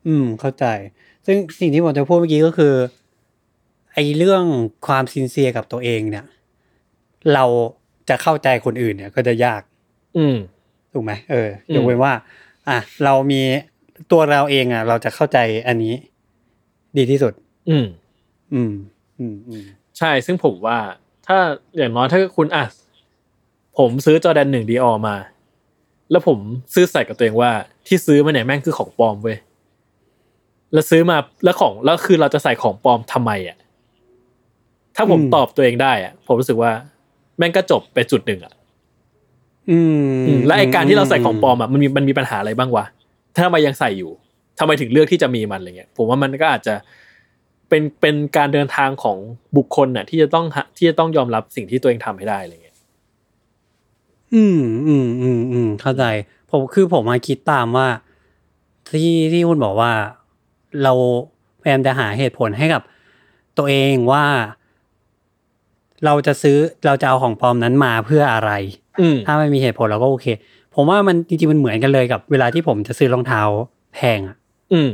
อืมเข้าใจ ซึ่งสิ่งที่ผมจะพูดเมื่อกี้ก็คือไอ้เรื่องความซินเซียกับตัวเองเนี่ย เราจะเข้าใจคนอื่นเนี่ยก็จะยาก อืมถูกไหมเอออืมยกเว้นว่า อะเรามีตัวเราเองอะ เราจะเข้าใจอันนี้ ดีที่สุด อืม อืม อืมอืมใช่ ซึ่งผมว่า ถ้าอย่างน้อยถ้าคุณอะผมซื้อจอแดนหนึ่งดีออมา แล้วผมซื้อใส่กับตัวเองว่า ที่ซื้อมาเนี่ยแม่งคือของปลอมเว้ยแล้วซื้อมาแล้วของแล้วคือเราจะใส่ของปลอมทำไมอะ ถ้าผมอืม ตอบตัวเองได้อะ ผมรู้สึกว่า แม่งก็จบไปจุดหนึ่งอะอืมและไอการที่เราใส่ของปลอมอะมันมีมันมีปัญหาอะไรบ้างวะถ้าทำไมยังใส่อยู่ทำไมถึงเลือกที่จะมีมันอะไรเงี้ยผมว่ามันก็อาจจะเป็นเป็นการเดินทางของบุคคลน่ะ ที่จะต้องหาที่จะต้องยอมรับสิ่งที่ตัวเองทำให้ได้อะไรเงี้ย อืมอืมอืมอืมเข้าใจ ผมคือผมมาคิดตามว่า ที่ที่คุณบอกว่า เราพยายามจะหาเหตุผลให้กับ ตัวเองว่า เราจะซื้อเราจะเอาของปลอมนั้นมาเพื่ออะไรอืมถ้าไม่มีเหตุผลเราก็โอเค ผมว่ามันจริงๆมันเหมือนกันเลยกับ เวลาที่ผมจะซื้อรองเท้าแพงอะอืม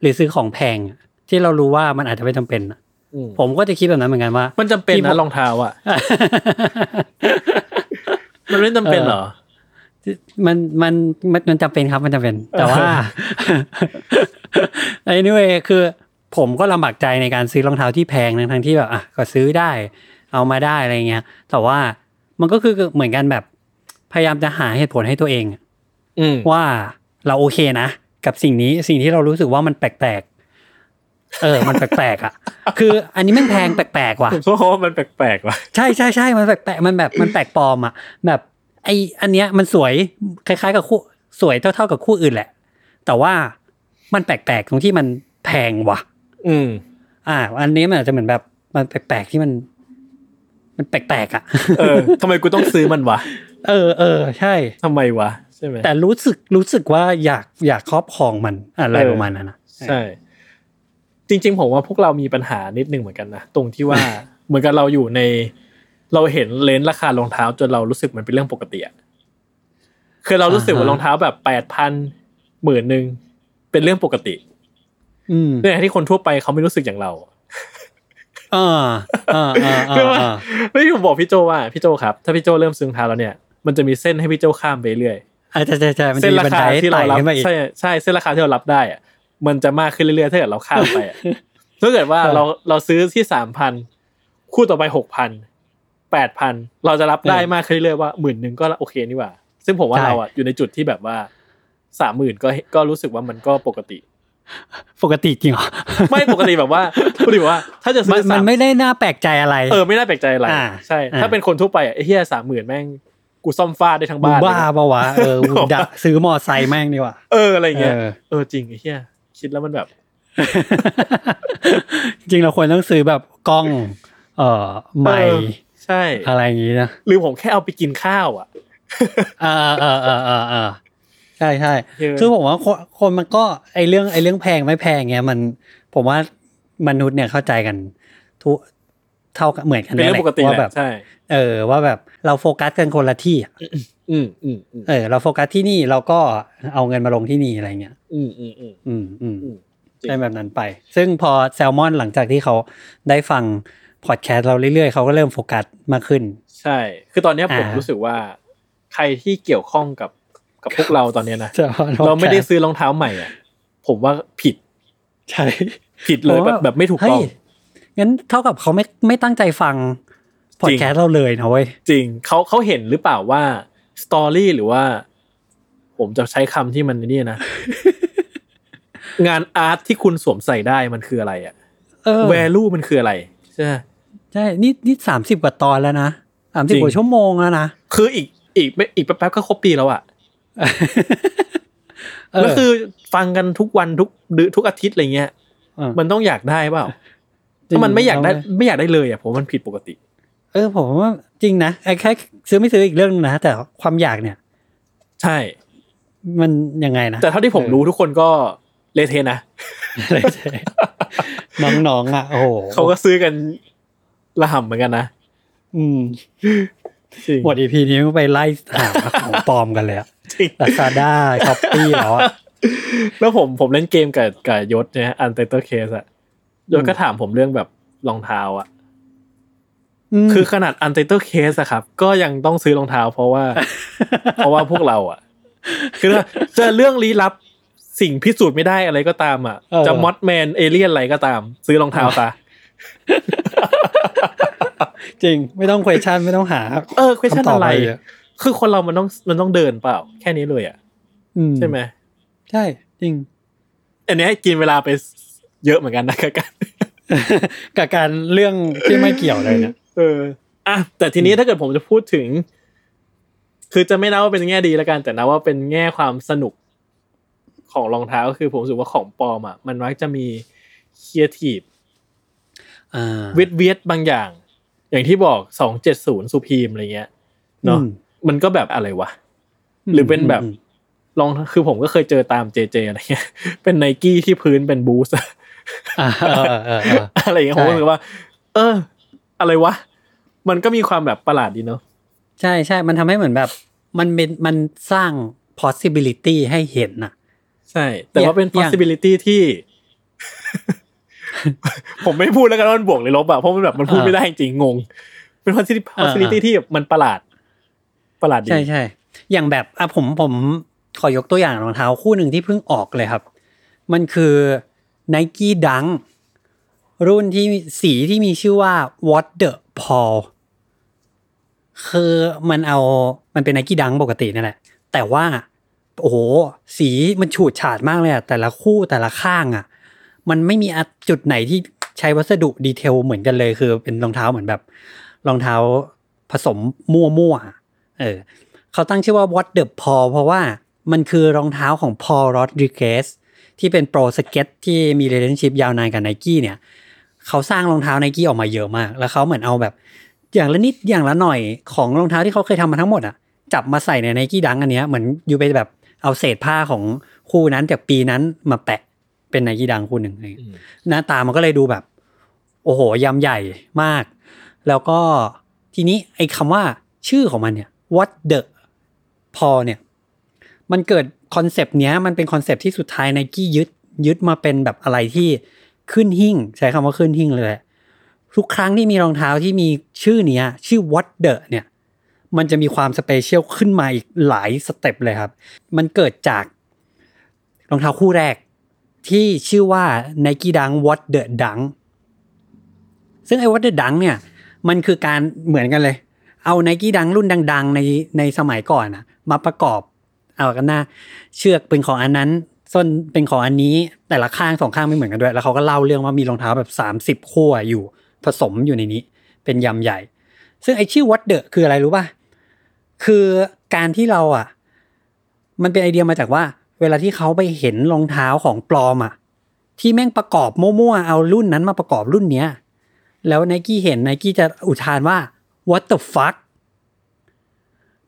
หรือซื้อของแพงอะที่เรารู้ว่ามันอาจจะไม่จำเป็นอะอืมผมก็จะคิดแบบนั้นเหมือนกันว่า มันจำเป็นที่ผนะมรองเท้าอะมันไม่จำเป็นเหรอมันมันมันมันจำเป็นครับมันจำเป็น แต่ว่า anyway คือ ผมก็ลำบากใจในการซื้อรองเท้าที่แพงทั้งทั้งที่แบบอะก็ซื้อได้ เอามาได้อะไรเงี้ย แต่ว่ามันก็คือเหมือนกันแบบ พยายามจะหาเหตุผลให้ตัวเองอืมว่าเราโอเคนะ กับสิ่งนี้สิ่งที่เรารู้สึกว่ามันแปลกๆเออ มันแปลกๆอะ คือ อันนี้มันแพงแปลกๆว่ะผมก็ว่ามันแปลกๆว่ะ ใช่ใช่ใช่มันแปลกๆ มันแบบมันแปลกปลอมอะ แบบไออันเนี้ยมันสวยคล้ายๆ กับคู่สวยเท่าๆกับคู่อื่นแหละ แต่ว่ามันแปลกๆตรงที่มันแพงว่ะ อืม อ่า อันนี้มันอาจจะเหมือนแบบมันแปลกๆที่มัน มันแปลกๆอะเออทำไมกูต้องซื้อมันวะเออเออใช่ทำไมวะใช่ไหมแต่รู้สึกรู้สึกว่าอยากอยากครอบครองมันอะไรเออประมาณนั้นนะใช่ จริง ๆ ผมว่าพวกเรามีปัญหานิดนึงเหมือนกันนะตรงที่ว่าเหมือนกับเราอยู่ใน เราเห็นเลนส์ราคารองเท้า จนเรารู้สึกมันเป็นเรื่องปกติอะคือเรารู้สึกว่ารองเท้าแบบแปดพันหมื่นหนึ่งเป็นเรื่องปกติ อืมเนี่ยที่คนทั่วไปเขาไม่รู้สึกอย่างเรา อ่าอ่าอ่าคือว่าอ่าแล้วที่ผมบอกพี่โจว่าพี่โจครับ ถ้าพี่โจเริ่มซื้อรองเท้าแล้วเนี่ยมันจะมีเส้นให้พี่โจข้ามไปเรื่อยอ่าใช่ใช่ใช่มันจะเส้นมีราบันคาไดที่เราไต่รับขึ้นมาอีกใช่ใช่เส้นราคาที่เรารับได้อะมันจะมากขึ้นเรื่อยๆถ้าเกิดเราข้ามไปอะถ้าเกิดว่าเออเราเราซื้อที่สามพันคู่ต่อไปหกพันแปดพันเราจะรับได้เออมากขึ้นเรื่อยๆว่าหมื่นหนึ่งก็โอเคนี่หว่า ซึ่งผมว่าใช่เราอะอยู่ในจุดที่แบบว่าสามหมื่นก็ก็รู้สึกว่ามันก็ปกติ ปกติจริงเหรอไม่ปกติแบบว่าปกติแบบว่า ถ้าจะมัซื้นอมัสานมไม่ได้น่าแปลกใจอะไรเออไม่น่าแปลกใจอะไรอ่าใช่อ่าถ้าเป็นคนทั่วไปอะไอ้เฮียสามหมื่นแม่งกูซ่อมฟ้าได้ทั้งมึงบ้านบ้าเลยนะปะวะเออมึงดะซื้อมอไซค์แม่งดีกว่าเอออะไรเงี้ยเออเออจริงไอ้เฮียคิดแล้วมันแบบ จริงเราควรต้องซื้อแบบกล้อง เอ่อใหม่เออใช่ อะไรอย่างงี้นะหรือผมแค่เอาไปกินข้าวอะเออเออเออเออเออ ใช่ใช่เออคือผมว่าคนคนมันก็ไอเรื่องไอเรื่องแพงไม่แพงเงี้ยมันผมว่ามนุษย์เนี่ยเข้าใจกันทุกเท่ากันเหมือนกันเป็นเรื่องแหละปกติแหว่าแบละบใช่เออ ว่าแบบเราโฟกัสกันคนละที่อะอืมอืมอืมเออ เราโฟกัสที่นี่เราก็เอาเงินมาลงที่นี่อะไรเงี้ย อืมอืมอืมอืมอืมอืมจริงได้แบบนั้นไป ซึ่งพอแซลมอนหลังจากที่เขาได้ฟังพอดแคสต์เราเรื่อยๆเขาก็เริ่มโฟกัสมากขึ้น ใช่ คือตอนเนี้ยผมอ่ารู้รู้สึกว่า ใครที่เกี่ยวข้องกับ กับพวกเราตอนเนี้ยนะ Salmon เราไม่ได้ Podcast ซื้อรองเท้าใหม่อะผมว่าผิดใช่ผิดเลยผมแบว่าแบบไม่ถูกต้องเฮ้ยงั้นเท่ากับเขาไม่ไม่ตั้งใจฟังพอดแคสต์เราเลยนะเว้ยจริงเขาเขาเห็นหรือเปล่าว่า story หรือว่า ผมจะใช้คำที่มันนี่นะ งานอาร์ตที่คุณสวมใส่ได้มันคืออะไรอะเออแวลูมันคืออะไร ใช่ไหมใช่นี่นี่สามสิบกว่าตอนแล้วนะสามจสิริบงกว่าชั่วโมงแล้วนะ คืออีกอีกไม่อีกแป๊บๆก็ครบปีแล้วอะเออ ก็คือฟังกันทุกวันทุกเดือนทุกอาทิตย์อะไรเงี้ยเออมันต้องอยากได้เปล่าจริงถ้ามันไม่อยากได้เราไม่อยากได้เลยอะผมว่ามันผิดปกติ เออ ผมว่าจริงนะไอ้แค่ซื้อไม่ซื้ออีกเรื่องนึงนะแต่ความอยากเนี่ย ใช่ มันยังไงนะแต่เท่าที่ผมรู้ทุกคนก็เละเทะนะเลยน้องๆอะโอ้โหเขาก็ซื้อกันระห่ำเหมือนกันนะอืมจริง หมด EP นี้ก็ไปไล่หาของปลอมกันเลยอะจริง Lazada Shopee แล้วอะแล้วผมผมเล่นเกมกับกับยศเนี่ย Untitled Case อะยศก็ถามผมเรื่องแบบรองเท้าอะคือขนาด Untitled Case อะครับ ก็ยังต้องซื้อรองเท้า เพราะว่า เพราะว่าพวกเราอะคือถ้าเจอเรื่องลี้ลับสิ่งพิสูจน์ไม่ได้อะไรก็ตามอะจะ Mothman เอเลี่ยนอะไรก็ตาม ซื้อรองเท้าซะ จริงไม่ต้อง question ไม่ต้องหา เออ question คำตบอะไรเลยคือคนเรามันต้องมันต้องเดินเปล่า แค่นี้เลยอะอืมใช่ไหมใช่จริง อันนี้ให้กินเวลาไปเยอะเหมือนกันนะกับการกับการเรื่องที่ไม่เกี่ยวเลยเนี่ยเอออะแต่ทีนี้ถ้าเกิดผมจะพูดถึง คือจะไม่นับว่าเป็นแง่ดีแล้วกัน แต่นับว่าเป็นแง่ความสนุกของรองเท้าก็คือผมรู้สึกว่าของปลอมอะมันมักจะมีครีเอทีฟอ่าเวทเวทบางอย่าง อย่างที่บอกสองเจ็ดศูนย์ซูพีมอะไรเงี้ยเนาะอืมมันก็แบบอะไรวะ หรือเป็นแบบอืมลองคือผมก็เคยเจอตามเจเจอะไรเงี้ย เป็นไนกี้ที่พื้นเป็นบูสอ่าเออเออเออเอออะไรอย่างเงี้ยใช่ผมก็รู้สึกว่า เออ อะไรวะ มันก็มีความแบบประหลาดดีเนาะใช่ใช่มันทำให้เหมือนแบบ มันเป็นมันสร้าง possibility ให้เห็นน่ะ ใช่ แต่ว่าเป็นอย่าง possibility ที่ ผมไม่พูดแล้วกันว่ามันบวกหรือลบอะเพราะมันแบบมันพูดอ่าไม่ได้จริงงง เป็น possibility อ่า possibility ที่แบบมันประหลาด ประหลาดดีใช่ใช่อย่างแบบอะผมผมขอยกตัวอย่างรองเท้าคู่หนึ่งที่เพิ่งออกเลยครับ มันคือ Nike Dunk รุ่นที่สีที่มีชื่อว่า What the Paul คือมันเอามันเป็น Nike Dunk ปกตินั่นแหละ แต่ว่า โอ้โห สีมันฉูดฉาดมากเลยอะแต่ละคู่แต่ละข้างอะ มันไม่มีจุดไหนที่ใช้วัสดุดีเทลเหมือนกันเลย คือเป็นรองเท้าเหมือนแบบรองเท้าผสมมั่วๆเออเขาตั้งชื่อว่า What the Paul เพราะว่ามันคือรองเท้าของ Paul Rodriguez ที่เป็นโปรสเก็ตที่มี relationship ยาวนานกับ Nike เนี่ยเขาสร้างรองเท้า Nike ออกมาเยอะมาก แล้วเขาเหมือนเอาแบบ อย่างละนิดอย่างละหน่อยของรองเท้าที่เขาเคยทำมาทั้งหมดอะจับมาใส่ใน Nike ดังอันเนี้ยเหมือนอยู่ไปแบบเอาเศษผ้าของคู่นั้นจากปีนั้นมาแปะ เป็น Nike ดังคู่หนึ่งอะไรอย่างเงี้ยอืมหน้าตามันก็เลยดูแบบ โอ้โหยำใหญ่มาก แล้วก็ทีนี้ไอ้คำว่าชื่อของมันเนี่ย what the Paul เนี่ย มันเกิดคอนเซปต์เนี้ย มันเป็นคอนเซปต์ที่สุดท้ายไนกี้ยึดยึดมาเป็นแบบอะไรที่ขึ้นหิ้ง ใช้คำว่าขึ้นหิ้งเลยแหละทุกครั้งที่มีรองเท้าที่มีชื่อเนี้ย ชื่อ what the เนี่ย มันจะมีความ special ขึ้นมาอีกหลาย step เลยครับ มันเกิดจากรองเท้าคู่แรก ที่ชื่อว่า Nike Dunk What the Dunk ซึ่งไอ้ What the Dunk เนี่ย มันคือการเหมือนกันเลย เอา Nike Dunk รุ่นดัง ๆ ในในสมัยก่อนนะมาประกอบ เอากันหน้า เชือกเป็นของอันนั้น ส้นเป็นของอันนี้แต่ละข้างสองข้างไม่เหมือนกันด้วย แล้วเขาก็เล่าเรื่องว่ามีรองเท้าแบบสามสิบคู่อะอยู่ผสมอยู่ในนี้ เป็นยำใหญ่ ซึ่งไอชื่อ What the คืออะไรรู้ป่ะคือการที่เราอะ มันเป็นไอเดียมาจากว่า เวลาที่เขาไปเห็นรองเท้าของปลอมอะที่แม่งประกอบมั่วๆเอารุ่นนั้นมาประกอบรุ่นเนี้ยแล้วไนกี้เห็นไนกี้จะอุทานว่า what the fuck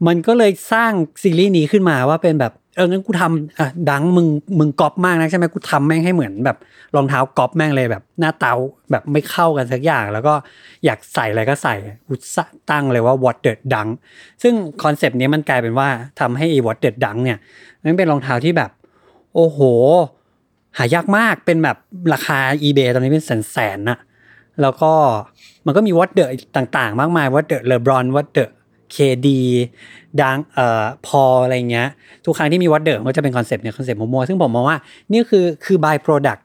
มันก็เลยสร้างซีรีส์นี้ขึ้นมาว่าเป็นแบบเอองั้นกูทำอะดังมึงมึงก๊อปมากนะใช่ไหมกูทำแม่งให้เหมือนแบบรองเท้าก๊อปแม่งเลยแบบ หน้าตาแบบไม่เข้ากันสักอย่าง แล้วก็อยากใส่อะไรก็ใส่กูสะตั้งเลยว่า what the dunk ซึ่งคอนเซปต์นี้มันกลายเป็นว่าทำให้ไอ้ what the dunk เนี่ย มันเป็นรองเท้าที่แบบ โอ้โห หายากมากเป็นแบบราคา eBay ตอนนี้เป็นแสนแสนน่ะแล้วก็มันก็มี what the ต่างๆ มากมาย what the LeBron what the KD Dunk เอ่อพออะไรเงี้ย ทุกครั้งที่มี what the มันก็จะเป็นคอนเซปต์เนี่ยคอนเซปต์มั่วๆซึ่งผมมองว่า นี่คือคือ by product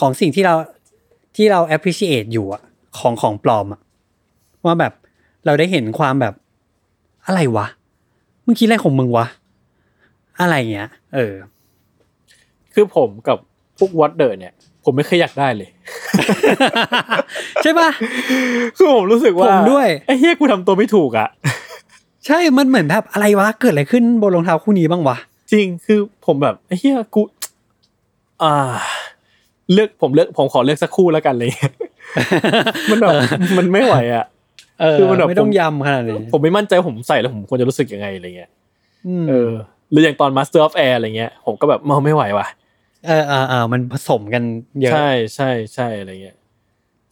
ของสิ่งที่เราที่เรา appreciate อยู่อะของของปลอมอะว่าแบบเราได้เห็นความแบบอะไรวะ มึงคิดอะไรของมึงวะ อะไรเงี้ย เออ คือผมกับพวก what the เนี่ย ผมไม่เคยอยากได้เลย ใช่ปะคือผมรู้สึกว่าผมด้วยไอ้เหี้ยกูทำตัวไม่ถูกอะใช่มันเหมือนแบบอะไรวะเกิดอะไรขึ้นบนรองเท้าคู่นี้บ้างวะจริงคือผมแบบไอ้เฮียกู อ่า เลือกผมเลือกผมขอเลือกสักคู่แล้วกันเลยมันแบบมันไม่ไหวอะเออคือมันแบบไม่ต้องยำขนาดนี้ผมไม่มั่นใจว่าผมใส่แล้วผมควรจะรู้สึกยังไงอะไรเงี้ยมเออ หรืออย่างตอน Master of Air อะไรเงี้ย ผมก็แบบเมาไม่ไหวว่ะเออเออเออมันผสมกันเยอะ ใช่ใช่ใช่อะไรเงี้ย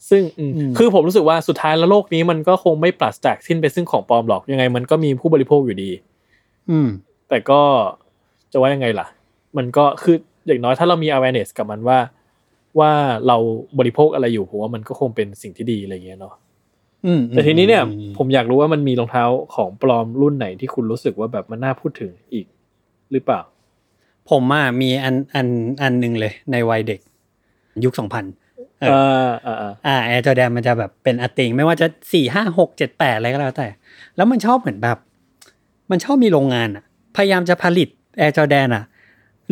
ซึ่งอืมอืมคือผมรู้สึกว่าสุดท้ายแล้วโลกนี้มันก็คงไม่ปราศจากสิ้นไปซึ่งของปลอมหรอกยังไง มันก็มีผู้บริโภคอยู่ดี อืม แต่ก็จะว่ายังไงล่ะ มันก็คืออย่างน้อยถ้าเรามี awareness กับมันว่า ว่าเราบริโภคอะไรอยู่ผมว่ามันก็คงเป็นสิ่งที่ดีอะไรเงี้ยเนาะอืมแต่ทีนี้เนี่ยอืมผมอยากรู้ว่ามันมีรองเท้าของปลอมรุ่นไหนที่คุณรู้สึกว่าแบบมันน่าพูดถึงอีก หรือเปล่า ผมอะมีอันอันอันหนึ่งเลยในวัยเด็ก ยุคสองพันเอออ่าอ่าอ่าอ่าแอร์จอแดนมันจะแบบเป็นอติงไม่ว่าจะสี่ห้าหกเจ็ดแปดอะไรก็แล้วแต่ แล้วมันชอบเหมือนแบบ มันชอบมีโรงงานอะ พยายามจะผลิต Air Jordan อะ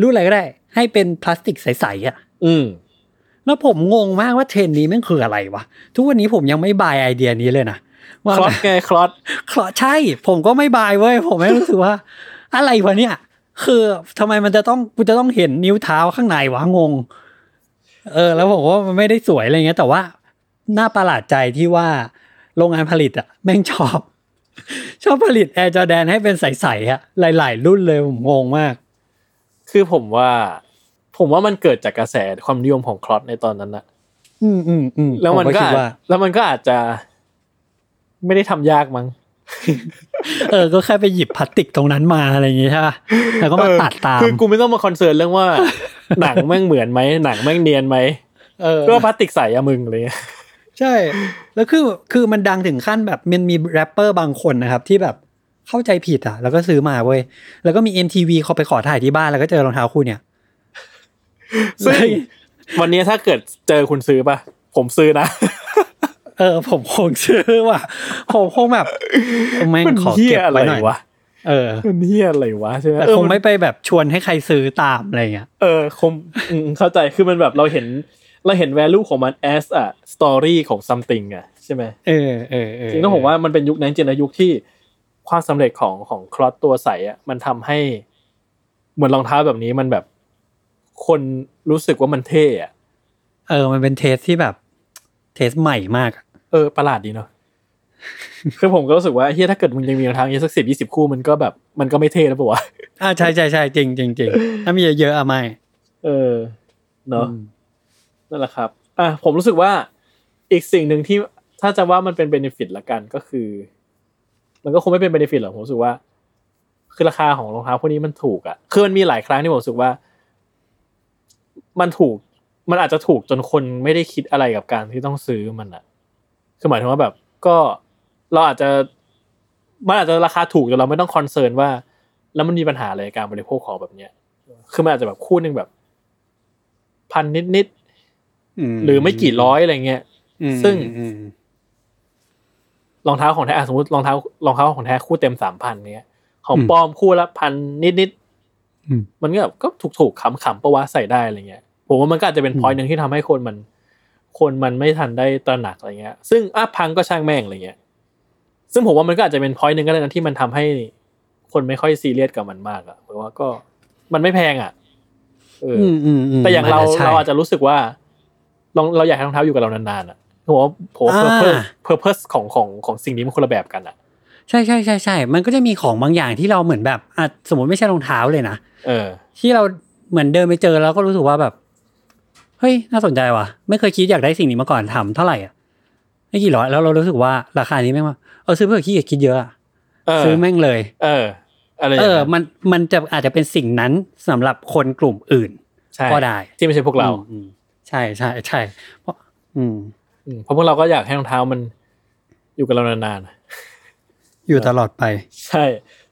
รุ่นอะไรก็ได้ ให้เป็นพลาสติกใสๆอะ อืมแล้วผมงงมากว่าเทรนด์นี้มันคืออะไรวะ ทุกวันนี้ผมยังไม่ buy idea นี้เลยนะว่าคลอสไงคลอสคลอใช่ ผมก็ไม่ buy เว้ย ผมไม่รู้สึกว่า อะไรวะเนี่ย คือทำไมมันจะต้องกูจะต้องเห็นนิ้วเท้าข้างในวะงง เออ แล้วผมว่ามันไม่ได้สวยอะไรเงี้ย แต่ว่าน่าประหลาดใจที่ว่าโรงงานผลิตอะแม่งชอบ ชอบผลิตแอร์จอแดนให้เป็นใสๆอะหลาย ๆ รุ่นเลยผมงงมาก คือผมว่า ผมว่ามันเกิดจากกระแสความนิยมของคลอสในตอนนั้นนะอืมอืมอืมแล้วมันผก็คิดอาจว่าแล้วมันก็อาจจะ ไม่ได้ทำยากมั้ง เออ ก็แค่ไปหยิบพลาสติกตรงนั้นมาอะไรอย่างงี้ใช่ป่ะแล้วก็มาตัดตาม คือกูไม่ต้องมา concern เรื่องว่า หนังแม่งเหมือนไหมหนังแม่งเนียนไหมเออก็พลาสติกใสอะมึงอะไรเงี้ยใช่ แล้วคือคือมันดังถึงขั้นแบบมันมีแรปเปอร์บางคนนะครับ ที่แบบเข้าใจผิดอะ แล้วก็ซื้อมาเว้ย แล้วก็มี MTV เขาไปขอถ่ายที่บ้านแล้วก็เจอรองเท้าคู่เนี่ยซึ่งวันนี้ถ้าเกิดเจอคุณซื้อป่ะผมซื้อนะ เออ ผมคงซื้อว่ะผมคงแบบแม่งมันขอเฮียเก็บอะไรไว้หน่อยวะเออมันเฮียอะไรวะใช่ไหมแต่เออคงมันไม่ไปแบบชวนให้ใครซื้อตามอะไรเงี้ยเออคงอืมเข้าใจคือมันแบบเราเห็นเราเห็น value ของมัน as a story ของ something อะใช่ไหมเออเออเออจริงต้องผมว่ามันเป็นยุคนั้นจริงๆนะยุคที่ความสำเร็จของของคลอสตัวใสอะมันทำให้ เหมือนรองเท้าแบบนี้มันแบบ คนรู้สึกว่ามันเท่อะเออ มันเป็นเทสที่แบบ taste ใหม่มากอะเออประหลาดดีเนาะคือผมก็รู้สึกว่าเฮ้ยถ้าเกิดมึงยังมีรองเท้าอย่างนี้สักสิบยี่สิบคู่มันก็แบบมันก็ไม่เท่แล้วปะวะอ่าใช่ใช่ใช่จริงจริงจริงถ้ามีเยอะๆอะไม่ เออ เนาะนั่นแหละครับ อะผมรู้สึกว่าอีกสิ่งหนึ่งที่ถ้าจะว่ามันเป็น benefit ละกันก็คือ มันก็คงไม่เป็น benefit หรอกผมรู้สึกว่า คือราคาของรองเท้าพวกนี้มันถูกอะคือมันมีหลายครั้งที่ผมรู้สึกว่า มันถูก มันอาจจะถูกจนคนไม่ได้คิดอะไรกับการที่ต้องซื้อมันอะคือหมายถึงว่าแบบก็เราอาจจะมันอาจจะราคาถูกจนเราไม่ต้องคอนเซิร์นว่า แล้วมันมีปัญหาอะไรกับการบริโภคของแบบเนี้ยคือมันอาจจะแบบคู่หนึ่งแบบ พันนิดนิดๆหรือไม่กี่ร้อยอะไรเงี้ยอืมซึ่งอืมรองเท้าของแท้อะสมมติรองเท้ารองเท้าของแท้คู่เต็มสามพันเนี้ยของอืมปลอมคู่ละพันนิดนิดๆอืมมันก็แบบก็ถูกถูกๆขำขำๆประวะใส่ได้อะไรเงี้ย ผมว่ามันก็อาจจะเป็นอืมพอยหนึ่งที่ทำให้คนมัน คนมันไม่ทันได้ตระหนักอะไรเงี้ย ซึ่งอะพังก็ช่างแม่งอะไรเงี้ย ซึ่งผมว่ามันก็อาจจะเป็นพอยหนึ่งก็ได้นะที่มันทำให้คนไม่ค่อยซีเรียสกับมันมากอะเพราะว่าก็มันไม่แพงอะเออออืมอืมมแต่อย่างเราจจะใช่เราอาจจะรู้สึกว่าลองเราอยากให้รองเท้าอยู่กับเรานานๆอะผมว่าผมว่าอ่า purpose purpose ของของของสิ่งนี้มันคนละแบบกันอะใช่ใช่ใช่ใช่มันก็จะมีของบางอย่างที่เราเหมือนแบบอะสมมติไม่ใช่รองเท้าเลยนะเออ ที่เราเหมือนเดินไปเจอแล้วก็รู้สึกว่าแบบ เฮ้ยน่าสนใจว่ะ ไม่เคยคิดอยากได้สิ่งนี้มาก่อนถามเท่าไหร่อะไม่กี่ร้อยแล้วเรารู้สึกว่าราคานี้แม่งว่าเออซื้อเพื่อขี้เกียจคิดเยอะอะเออซื้อแม่งเลย เอออะไรอเอย่างอนั้นมันมันจะอาจจะเป็นสิ่งนั้นสำหรับคนกลุ่มอื่นใช่ก็ได้ ที่ไม่ใช่พวกเราอืมอืมใช่ใช่ใช่เพราะอืมอืมเพราะพวกเราก็อยากให้รองเท้ามันอยู่กับเรานานอยู่ตลอดไปๆใช่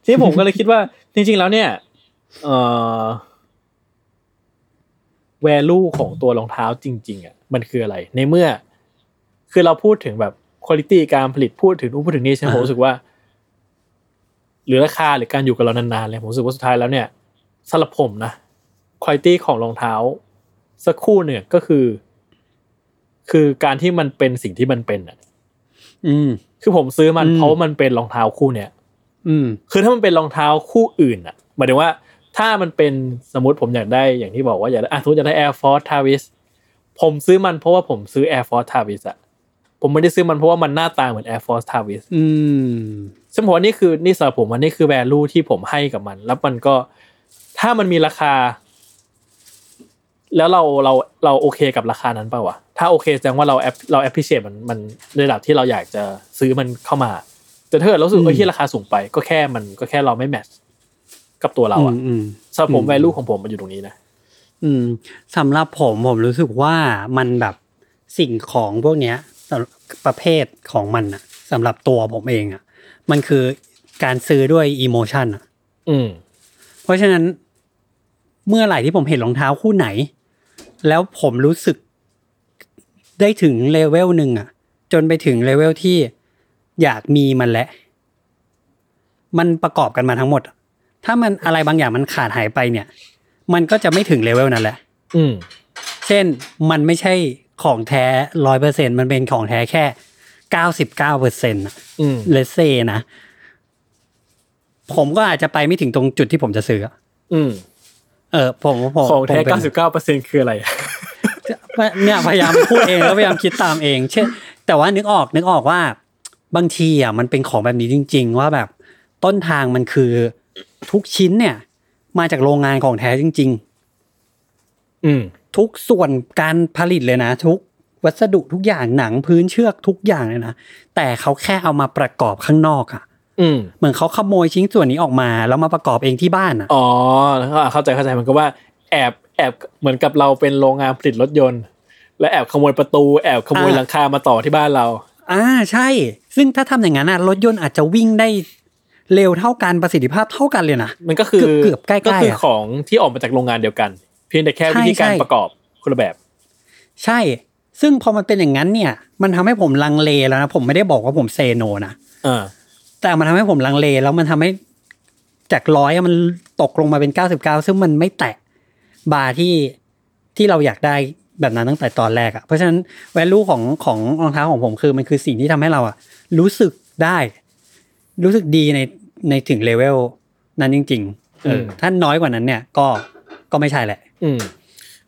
ที่ผมก็เลยคิดว่า จริง ๆ แล้วเนี่ย เอ่อ value ของตัวรองเท้าจริง ๆอะมันคืออะไร ในเมื่อ คือเราพูดถึงแบบ quality การผลิตพูดถึงนู่นพูดถึงนี่ใช่ไหมอ่าผมรู้สึกว่า หรือราคาหรือการอยู่กับเรานานๆเลยผมรู้สึกว่าสุดท้ายแล้วเนี่ยสำหรับผมนะคุณภาพของรองเท้า สักคู่เนี่ยก็คือ คือการที่มันเป็นสิ่งที่มันเป็นอะ อืม คือผมซื้อมันอืมเพราะว่ามันเป็นรองเท้าคู่เนี่ย อืม คือถ้ามันเป็นรองเท้าคู่อื่นอะหมายถึงว่า ถ้ามันเป็นสมมติผมอยากได้อย่างที่บอกว่าอยากได้อะสมมติอยากได้ Air Force Tavis ผมซื้อมันเพราะว่าผมซื้อ Air Force Tavis อะผมไม่ได้ซื้อมันเพราะว่ามันหน้าตาเหมือน Air Force Tavis อืมซึ่งผมว่านี่คือนี่สำหรับผมว่านี่คือ value ที่ผมให้กับมัน แล้วมันก็ถ้ามันมีราคา แล้วเราเราเราโอเคกับราคานั้นเปล่าวะถ้าโอเคแสดงว่าเราแอปเราแอปพลิเชตมันมันในระดับที่เราอยากจะซื้อมันเข้ามา แต่ถ้าเกิดเรารู้สึกอืมว่าที่ราคาสูงไป ก็แค่มันก็แค่เราไม่แมทช์ กับตัวเราอะอืมอืมสำหรับผมอืมแวลูของผมมันอยู่ตรงนี้นะอืมสำหรับผมผมรู้สึกว่ามันแบบสิ่งของพวกเนี้ยสำหรับประเภทของมันอะสำหรับตัวผมเองอะมันคือการซื้อด้วย emotion อะอืม เพราะฉะนั้นเมื่อไหร่ที่ผมเห็นรองเท้าคู่ไหน แล้วผมรู้สึกได้ถึงเลเวลหนึ่งอะจนไปถึงเลเวลที่อยากมีมันแล้วมันประกอบกันมาทั้งหมดอะ ถ้ามันอะไรบางอย่างมันขาดหายไปเนี่ย มันก็จะไม่ถึงเลเวลนั้นแหละ อืมเช่นมันไม่ใช่ของแท้ร้อยเปอร์เซ็นมันเป็นของแท้แค่เก้าสิบเก้าเปอร์เซ็นต์อืมเลเซนะ ผมก็อาจจะไปไม่ถึงตรงจุดที่ผมจะซื้ออะอืม เออผมผมของแท้ผมป็นเก้าสิบเก้าเปอร์เซ็นคืออะไรเนี่ยพยายามพูดเองแล้วพยายามคิดตามเอง เช่น แต่ว่านึกออกนึกออกว่า บางทีอะมันเป็นของแบบนี้จริง ๆ ว่าแบบต้นทางมันคือ ทุกชิ้นเนี่ย มาจากโรงงานของแท้จริง ๆ อืม ทุกส่วนการผลิตเลยนะ ทุกวัสดุทุกอย่างหนังพื้นเชือกทุกอย่างเลยนะแต่เขาแค่เอามาประกอบข้างนอกอะ่ะอืมเหมือนเขาขโมยชิ้นส่วนนี้ออกมา แล้วมาประกอบเองที่บ้านอะอ๋อเข้าใจเข้าใจมันก็ว่าแอบแอบเหมือนกับเราเป็นโรงงานผลิตรถยนต์ และแอบขโมยประตู แอบขโมยอ่าหลังคามาต่อที่บ้านเรา อ่าใช่ ซึ่งถ้าทำอย่างนั้นอะรถยนต์อาจจะวิ่งได้ เร็วเท่ากันประสิทธิภาพเท่ากันเลยนะมันก็คือเกือบๆใกล้ๆก็คืออะของที่ออกมาจากโรงงานเดียวกัน เพียงแต่แค่ใช่วิธีการใช่ประกอบคนละแบบ ใช่ ซึ่งพอมันเป็นอย่างนั้นเนี่ย มันทำให้ผมลังเลแล้วนะผมไม่ได้บอกว่าผมเซโนนะอ่าแต่มันทำให้ผมลังเลแล้วมันทำให้จากร้อยมันตกลงมาเป็นเก้าสิบเก้าซึ่งมันไม่แตะบาร์ที่ที่เราอยากได้แบบนั้นตั้งแต่ตอนแรกอะ่ะเพราะฉะนั้น value ของของรองเท้าของผมคือมันคือสิ่งที่ทำให้เราอะ่ะรู้สึกได้ รู้สึกดีในในถึงเลเวลนั้นจริงๆเออมถ้าน้อยกว่านั้นเนี่ยก็ก็ไม่ใช่แหละ อืม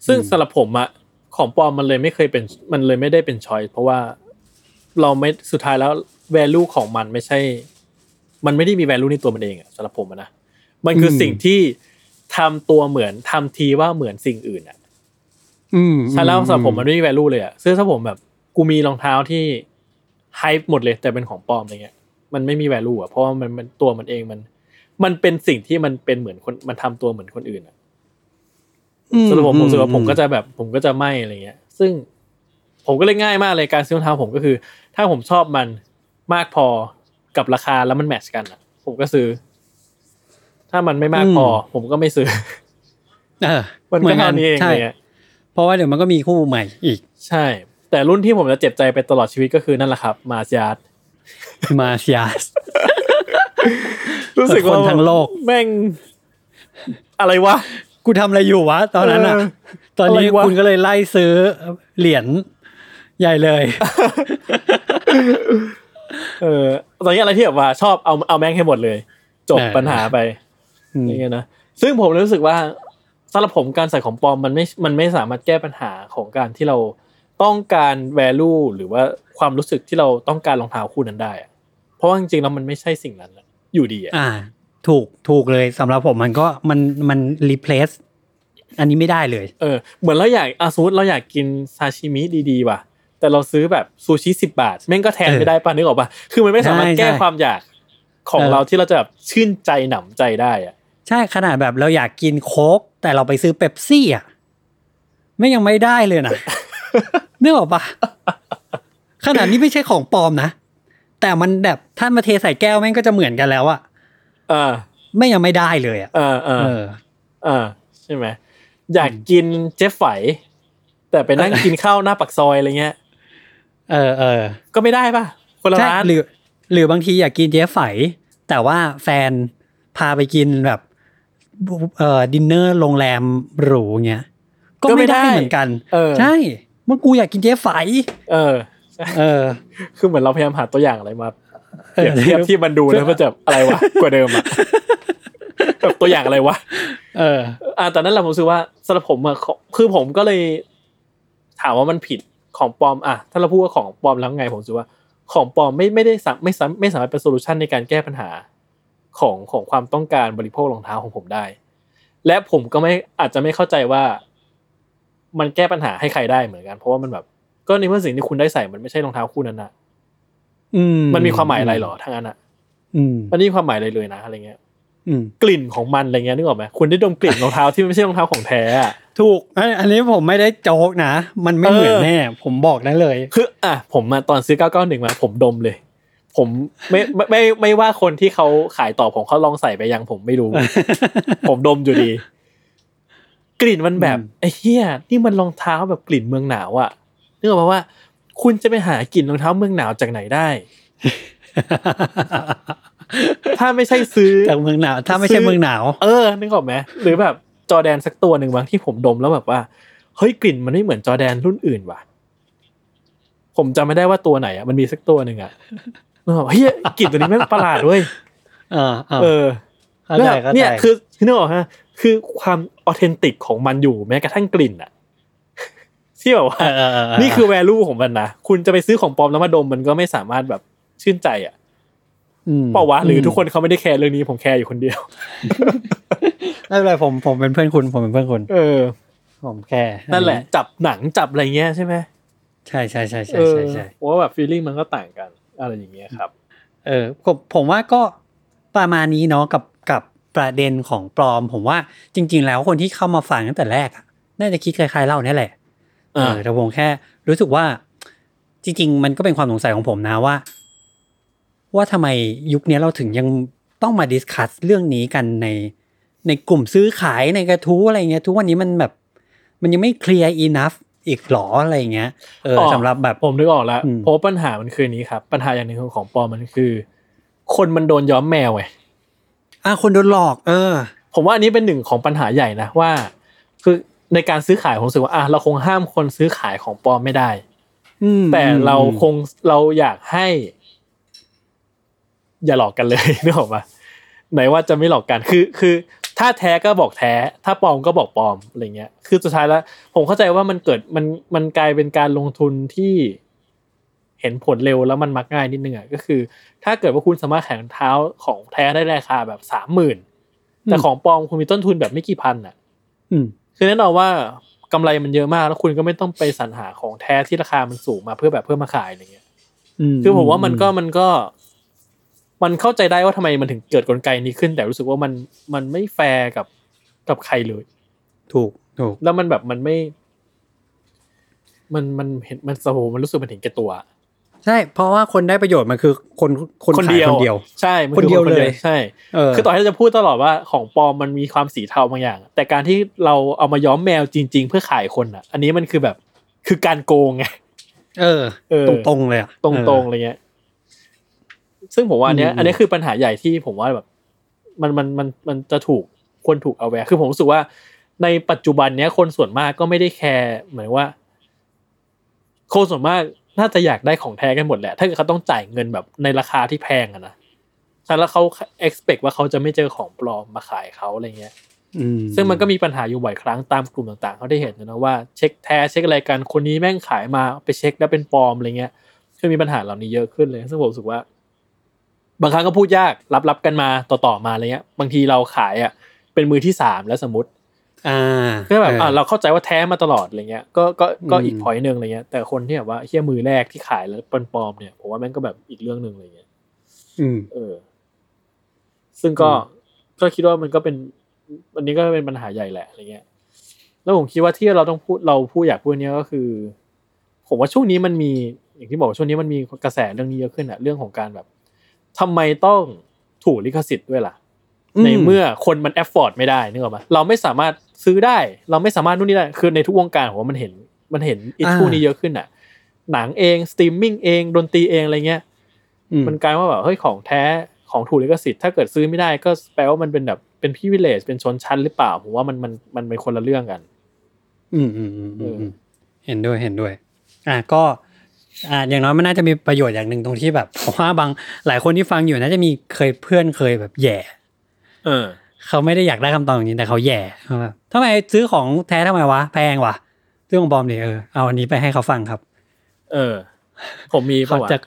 ซึ่งอืมสำหรับผมอะของปลอมมันเลยไม่เคยเป็นมันเลยไม่ได้เป็นชอยเพราะว่าเราไม่สุดท้ายแล้ว value ของมันไม่ใช่ มันไม่ได้มี value ในตัวมันเองอะสำหรับผมอะนะมันคือสิ่งที่ทำตัวเหมือนทำทีว่าเหมือนสิ่งอื่นอะอืมใช่แล้วสำหรับผมมันไม่มี value เลยอะซึ่งถ้าผมแบบ กูมีรองเท้าที่ไฮป์หมดเลยแต่เป็นของปลอมอะไรเงี้ย มันไม่มี value อะเพราะว่ามันมันตัวมันเองมัน มันเป็นสิ่งที่มันเป็นเหมือนคนมันทำตัวเหมือนคนอื่นอะอืสำหรับผมผมรู้สึกว่าอืผมก็จะแบบ ผมก็จะไม่อะไรเงี้ย ซึ่งผมก็เลยง่ายมากเลยการซื้อรองเท้าผมก็คือ ถ้าผมชอบมันมากพอกับราคาแล้วมันแมทช์กันอะผมก็ซื้อ ถ้ามันไม่มากพอ ผมก็ไม่ซื้อเออมันเหมืก็อนกัเท่านนี้เองใช่อะไรเงี้ยเพราะว่าเดี๋ยวมันก็มีคู่ใหม่อีก ใช่ แต่รุ่นที่ผมจะเจ็บใจไปตลอดชีวิตก็คือนั่นแหละครับ มาสยาร์ ดมาเซียสรู้สึกว่าคนทั้งโลก แม่ง อะไรวะ กูทำอะไรอยู่วะ ตอนนั้นอะเออตอนนี้อะไรวะคุณก็เลยไล่ซื้อเหรียญใหญ่เลย เออ ตอนนี้อะไรที่แบบว่าชอบเอาเอาแม่งให้หมดเลย จบเออปัญหาไปอืมอย่างเงี้ยนะ ซึ่งผมรู้สึกว่าสำหรับผมการใส่ของปลอมมันไม่ มันไม่สามารถแก้ปัญหาของการที่เราต้องการ value หรือว่า ความรู้สึกที่เราต้องการรองเท้าคู่นั้นได้อะเพราะว่าจริงๆแล้วมันไม่ใช่สิ่งนั้นอะอยู่ดีอะอ่าถูกถูกเลยสำหรับผมมันก็มันมัน replace อันนี้ไม่ได้เลย เออ เหมือนเราอยากอาสมมติเราอยากกินซาชิมิดีๆว่ะ แต่เราซื้อแบบซูชิสิบบาทแม่งก็แทนเออไม่ได้ป่ะนึกออกป่ะคือมันไม่สามารถใช่แก้ใช่ความอยากของเออเราที่เราจะแบบชื่นใจหนำใจได้อะใช่ขนาดแบบเราอยากกินโค้กแต่เราไปซื้อเป๊ปซี่อะไม่ยังไม่ได้เลยนะนึกออกปะ ขนาดนี้ไม่ใช่ของปลอมนะ แต่มันแบบถ้ามาเทใส่แก้วแม่งก็จะเหมือนกันแล้วอะเออ ไม่ยังไม่ได้เลยอะเออเออเออเออใช่ไหมอยากกินเจ๊ไฝแต่ไปนั่งกินข้าวหน้าปักซอยอะไรเงี้ยเออเออก็ไม่ได้ป่ะคนละใช่ร้านหรือ หรือบางทีอยากกินเจ๊ไฝแต่ว่าแฟนพาไปกินแบบเอ่อดินเนอร์โรงแรมหรูเงี้ยก็ไม่ได้เหมือนกัน เออ ใช่เมื่อกูอยากกินเจ๊ไฝเออใช่ เออ คือเหมือนเราพยายามหาตัวอย่างอะไรมาเอเปรีอยบเทียบที่มันดูแล้วมันจะอะไรวะกว่าเดิมอะแบบตัวอย่างอะไรวะเออ อ่าแต่นั่นแหละผมรู้สึกว่าสำหรับผมอะของคือผมก็เลย ถามว่ามันผิดของปลอมอะถ้าเราพูดว่าของปลอมแล้วไงผมรู้สึกว่า ของปลอมไม่ไม่ได้สามไม่สามไม่สามารถเป็นโซลูชันในการแก้ปัญหาของของความต้องการบริโภครองเท้าของผมได้ และผมก็ไม่อาจจะไม่เข้าใจว่า มันแก้ปัญหาให้ใครได้เหมือนกัน เพราะว่ามันแบบ ก็ในเมื่อสิ่งที่คุณได้ใส่มันไม่ใช่รองเท้าคู่นั้นนะอืมันมีความหมายอะไรหรอทั้งนั้นอะอืมมันไม่มีความหมายอะไรเลยนะอะไรเงี้ยอืมกลิ่นของมันอะไรเงี้ยนึกออกไหมคุณได้ดมกลิ่นรองเท้าที่ไม่ใช่รองเท้าของแท้อะถูกอันอันนี้ผมไม่ได้โจกนะ มันไม่เออเหมือนแน่ ผมบอกได้เลย คืออะผมมาตอนซื้อ 991 มา ผมดมเลย ผมไม่ไม่ไม่ไม่ว่าคนที่เขาขายต่อผมเขาลองใส่ไปยังผมไม่รู้ ผมดมอยู่ดี กลิ่นมันแบบอืมไอ้เหี้ยนี่มันรองเท้าแบบกลิ่นเมืองหนาวอะ นึกออกปะว่า คุณจะไปหากลิ่นรองเท้าเมืองหนาวจากไหนได้ ถ้าไม่ใช่ซื้อจากเมืองหนาว ถ้าไม่ใช่ซื้อเมืองหนาว เออนึกออกไหมหรือแบบจอแดนสักตัวหนึ่งบางที่ผมดมแล้วแบบว่าเฮ้ยกลิ่นมันไม่เหมือนจอแดนรุ่นอื่นว่ะ ผมจำไม่ได้ว่าตัวไหนอะมันมีสักตัวหนึ่งอะเออเฮ้ยกลิ่นตัวนี้แม่งประหลาดเว้ยเออเออเออเข้าแล้วใจแบบเข้าใจเนี่ยคือคือนึกออกฮะคือความออเทนติกของมันอยู่แม้กระทั่งกลิ่นอะ ที่แบบว่าเออเออเออนี่คือแวลูของมันนะคุณจะไปซื้อของปลอมแล้วมาดมมันก็ไม่สามารถแบบชื่นใจอะมเปล่าวะหรือทุกคนเขาไม่ได้แคร์เรื่องนี้ผมแคร์อยู่คนเดียวไม่เป็นไรผมผมเป็นเพื่อนคุณผมเป็นเพื่อนคุณเออ ผมแค่นั่นแหละ จับหนังจับอะไรเงี้ยใช่ไหมใช่ใช่ใช่ใช่เออใช่ใช่ผมว่าแบบฟีลลิ่งมันก็ต่างกัน อะไรอย่างเงี้ยครับ เออผมผมว่าก็ประมาณนี้เนาะกับกับประเด็นของปลอม ผมว่าจริง ๆ แล้วคนที่เข้ามาฟังตั้งแต่แรกอะน่าจะคิดคล้ายๆเราเนี่ยแหละ เออ่าอแต่ผมแค่ รู้สึกว่า จริง ๆ มันก็เป็นความสงสัยของผมนะว่า ว่าทำไมยุคนี้เราถึงยังต้องมาดิสคัสเรื่องนี้กันในในกลุ่มซื้อขายในกระทู้อะไรเงี้ยทุกวันนี้มันแบบ มันยังไม่เคลียร์ enough อีกหรออะไรเงี้ยเออสำหรับแบบผมนึกออกแล้วอืมเพราะว่าปัญหามันคือนี้ครับ ปัญหาอย่างหนึ่งของของปลอมมันคือ คนมันโดนย้อมแมวไงอะคนโดนหลอก เออ ผมว่าอันนี้เป็นหนึ่งของปัญหาใหญ่นะว่า คือ ในการซื้อขายผมรู้สึกว่าอะเราคงห้ามคนซื้อขายของปลอมไม่ได้อืมแต่อืมเราคงเราอยากให้ อย่าหลอกกันเลยนึกออกปะไหนว่าจะไม่หลอกกันคือคือ ถ้าแท้ก็บอกแท้ ถ้าปลอมก็บอกปลอมอะไรเงี้ย คือสุดท้ายแล้ว ผมเข้าใจว่ามันเกิดมันมันกลายเป็นการลงทุนที่เห็นผลเร็วแล้วมันมักง่ายนิดนึงอะก็คือ ถ้าเกิดว่าคุณสามารถแข่งเท้าของแท้ได้ราคาแบบสามหมื่นแต่ของปลอมคุณมีต้นทุนแบบไม่กี่พันอะ อืม คือแน่นอนว่ากำไรมันเยอะมากแล้วคุณก็ไม่ต้องไปสรรหาของแท้ที่ราคามันสูงมาเพื่อแบบเพื่อมาขายอะไรเงี้ยคือผมว่ามันก็มันก็ มันเข้าใจได้ว่าทำไมมันถึงเกิดกลไกนี้ขึ้น แต่รู้สึกว่ามันมันไม่แฟร์กับกับใครเลย ถูกถูกแล้วมันแบบมันไม่ มันมันเห็นมันสโหมันรู้สึกมันเห็นแก่ตัว ใช่เพราะว่าคนได้ประโยชน์มันคือคนคนขายคนเดียว ใช่มันอคนเดียวเลยใช่เออคือต่อให้เราจะพูดตลอดว่าของปลอมมันมีความสีเทาบางอย่าง แต่การที่เราเอามาย้อมแมวจริง ๆ เพื่อขายคนอะ อันนี้มันคือแบบคือการโกงไงเออเออตรงตรงๆเลยอะตรงๆอะไรเงี้ยซึ่งผมว่าอันเนี้ยอืมอันเนี้ยคือปัญหาใหญ่ที่ผมว่าแบบ มันมันมันมันจะถูกควรถูกเอาแวร์คือผมรู้สึกว่า ในปัจจุบันเนี้ยคนส่วนมากก็ไม่ได้แคร์เหมือนว่าคนส่วนมาก น่าจะอยากได้ของแท้กันหมดแหละ ถ้าเกิดเขาต้องจ่ายเงินแบบในราคาที่แพงอะนะฉะนั้นแล้วเขา expect ว่าเขาจะไม่เจอของปลอมมาขายเขาอะไรเงี้ยอืมซึ่งมันก็มีปัญหาอยู่บ่อยครั้งตามกลุ่มต่างๆเขาได้เห็นนะว่าเช็คแท้เช็คอะไรกันคนนี้แม่งขายมาไปเช็คแล้วเป็นปลอมอะไรเงี้ยคือมีปัญหาเหล่านี้เยอะขึ้นเลย ซึ่งผมรู้สึกว่า บางครั้งก็พูดยากรับรับกันมาต่อๆมาอะไรเงี้ย บางทีเราขายอะเป็นมือที่สามแล้วสมมติ อ่าก็แบบอออะเราเข้าใจว่าแท้มาตลอดอะไรเงี้ยก็ก็ก็อืมอีกพอยหนึ่งอะไรเงี้ยแต่คนที่แบบว่าเฮี้ยมือแรกที่ขายแล้วเป็นปลอมเนี่ยผมว่าแม่งก็แบบอีกเรื่องหนึ่งอะไรเงี้ยอืมเออ ซึ่งก็อืมก็คิดว่ามันก็เป็นอันนี้ก็เป็นปัญหาใหญ่แหละอะไรเงี้ย แล้วผมคิดว่าที่เราต้องพูดเราพูดอยากพูดเนี้ยก็คือ ผมว่าช่วงนี้มันมีอย่างที่บอกช่วงนี้มันมีกระแสเรื่องนี้เยอะขึ้นอะเรื่องของการแบบทำไมต้องถูกลิขสิทธิ์ด้วยล่ะ ในเมื่อคนมัน afford ไม่ได้นึกออกปะเราไม่สามารถ ซื้อได้เราไม่สามารถนู่นนี่ได้คือในทุกวงการผมว่ามันเห็นมันเห็น issue อันนี้เยอะขึ้นอะหนังเองสตรีมมิ่งเองดนตรีเองอะไรเงี้ยอืมมันกลายว่าแบบเฮ้ยของแท้ของถูกลิขสิทธิ์ถ้าเกิดซื้อไม่ได้ก็แปลว่ามันเป็นแบบเป็น privilege เป็นชนชั้นหรือเปล่าผมว่ามันมันมันเป็นคนละเรื่องกันอืมอืมอืมอืมอืมเห็นด้วยเห็นด้วย อะก็ อ่าอย่างน้อยมันน่าจะมีประโยชน์อย่างหนึ่งตรงที่แบบผมว่าบางหลายคนที่ฟังอยู่น่าจะมีเคยเพื่อนเคยแบบแหย่ เออ เขาไม่ได้อยากได้คำตอบอย่างนี้แต่เขาแหย่เขาแบบทำไมซื้อของแท้ทำไมวะแพงวะซื้อของปลอมดิเออเอาอันนี้ไปให้เขาฟังครับ เออ ผมมีเขาปะวะจะ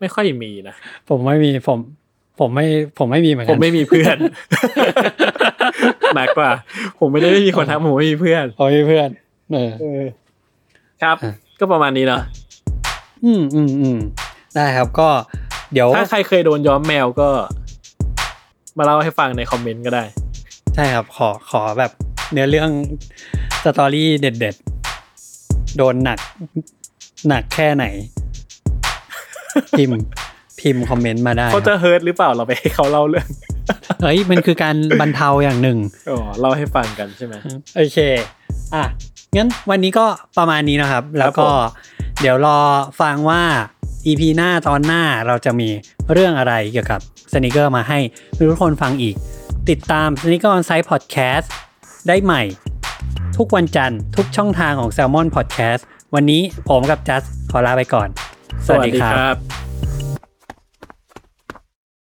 ไม่ค่อยมีนะผมไม่มีผม ผมไม่ผมไม่มีเหมือนผกัมนไม่มีเพื่อนหนักกว่า ผมไม่ได้ไม่มีคนทักผมไม่มีเพื่อนผมไม่มีเพื่อนเออเออครับอะก็ประมาณนี้เนาะอืมอืมอืมได้ครับก็ เดี๋ยวถ้าใครเคยโดนย้อมแมวก็ มาเล่าให้ฟังในคอมเมนต์ก็ได้ ใช่ครับขอขอแบบเนื้อเรื่อง story เด็ดๆ โดนหนักหนักแค่ไหน พิมพ์พิมพ์คอมเมนต์มาได้ครับ เขาจะ hurt หรือเปล่าเราไปให้เขาเล่าเรื่องเฮ้ยมันคือการบรรเทาอย่างหนึ่งอ๋อเล่าให้ฟังกันใช่ไหมโอเค อะงั้นวันนี้ก็ประมาณนี้นะครับ แล้วก็ผม เดี๋ยวรอฟังว่า EP หน้าตอนหน้าเราจะมีเรื่องอะไรเกี่ยวกับสนิเกอร์มาให้ทุกคนฟังอีก ติดตาม s n e a k e r on Site Podcast ได้ใหม่ ทุกวันจันทร์ทุกช่องทางของ Salmon Podcast วันนี้ผมกับจัสขอลาไปก่อน สวัสดีครับครับ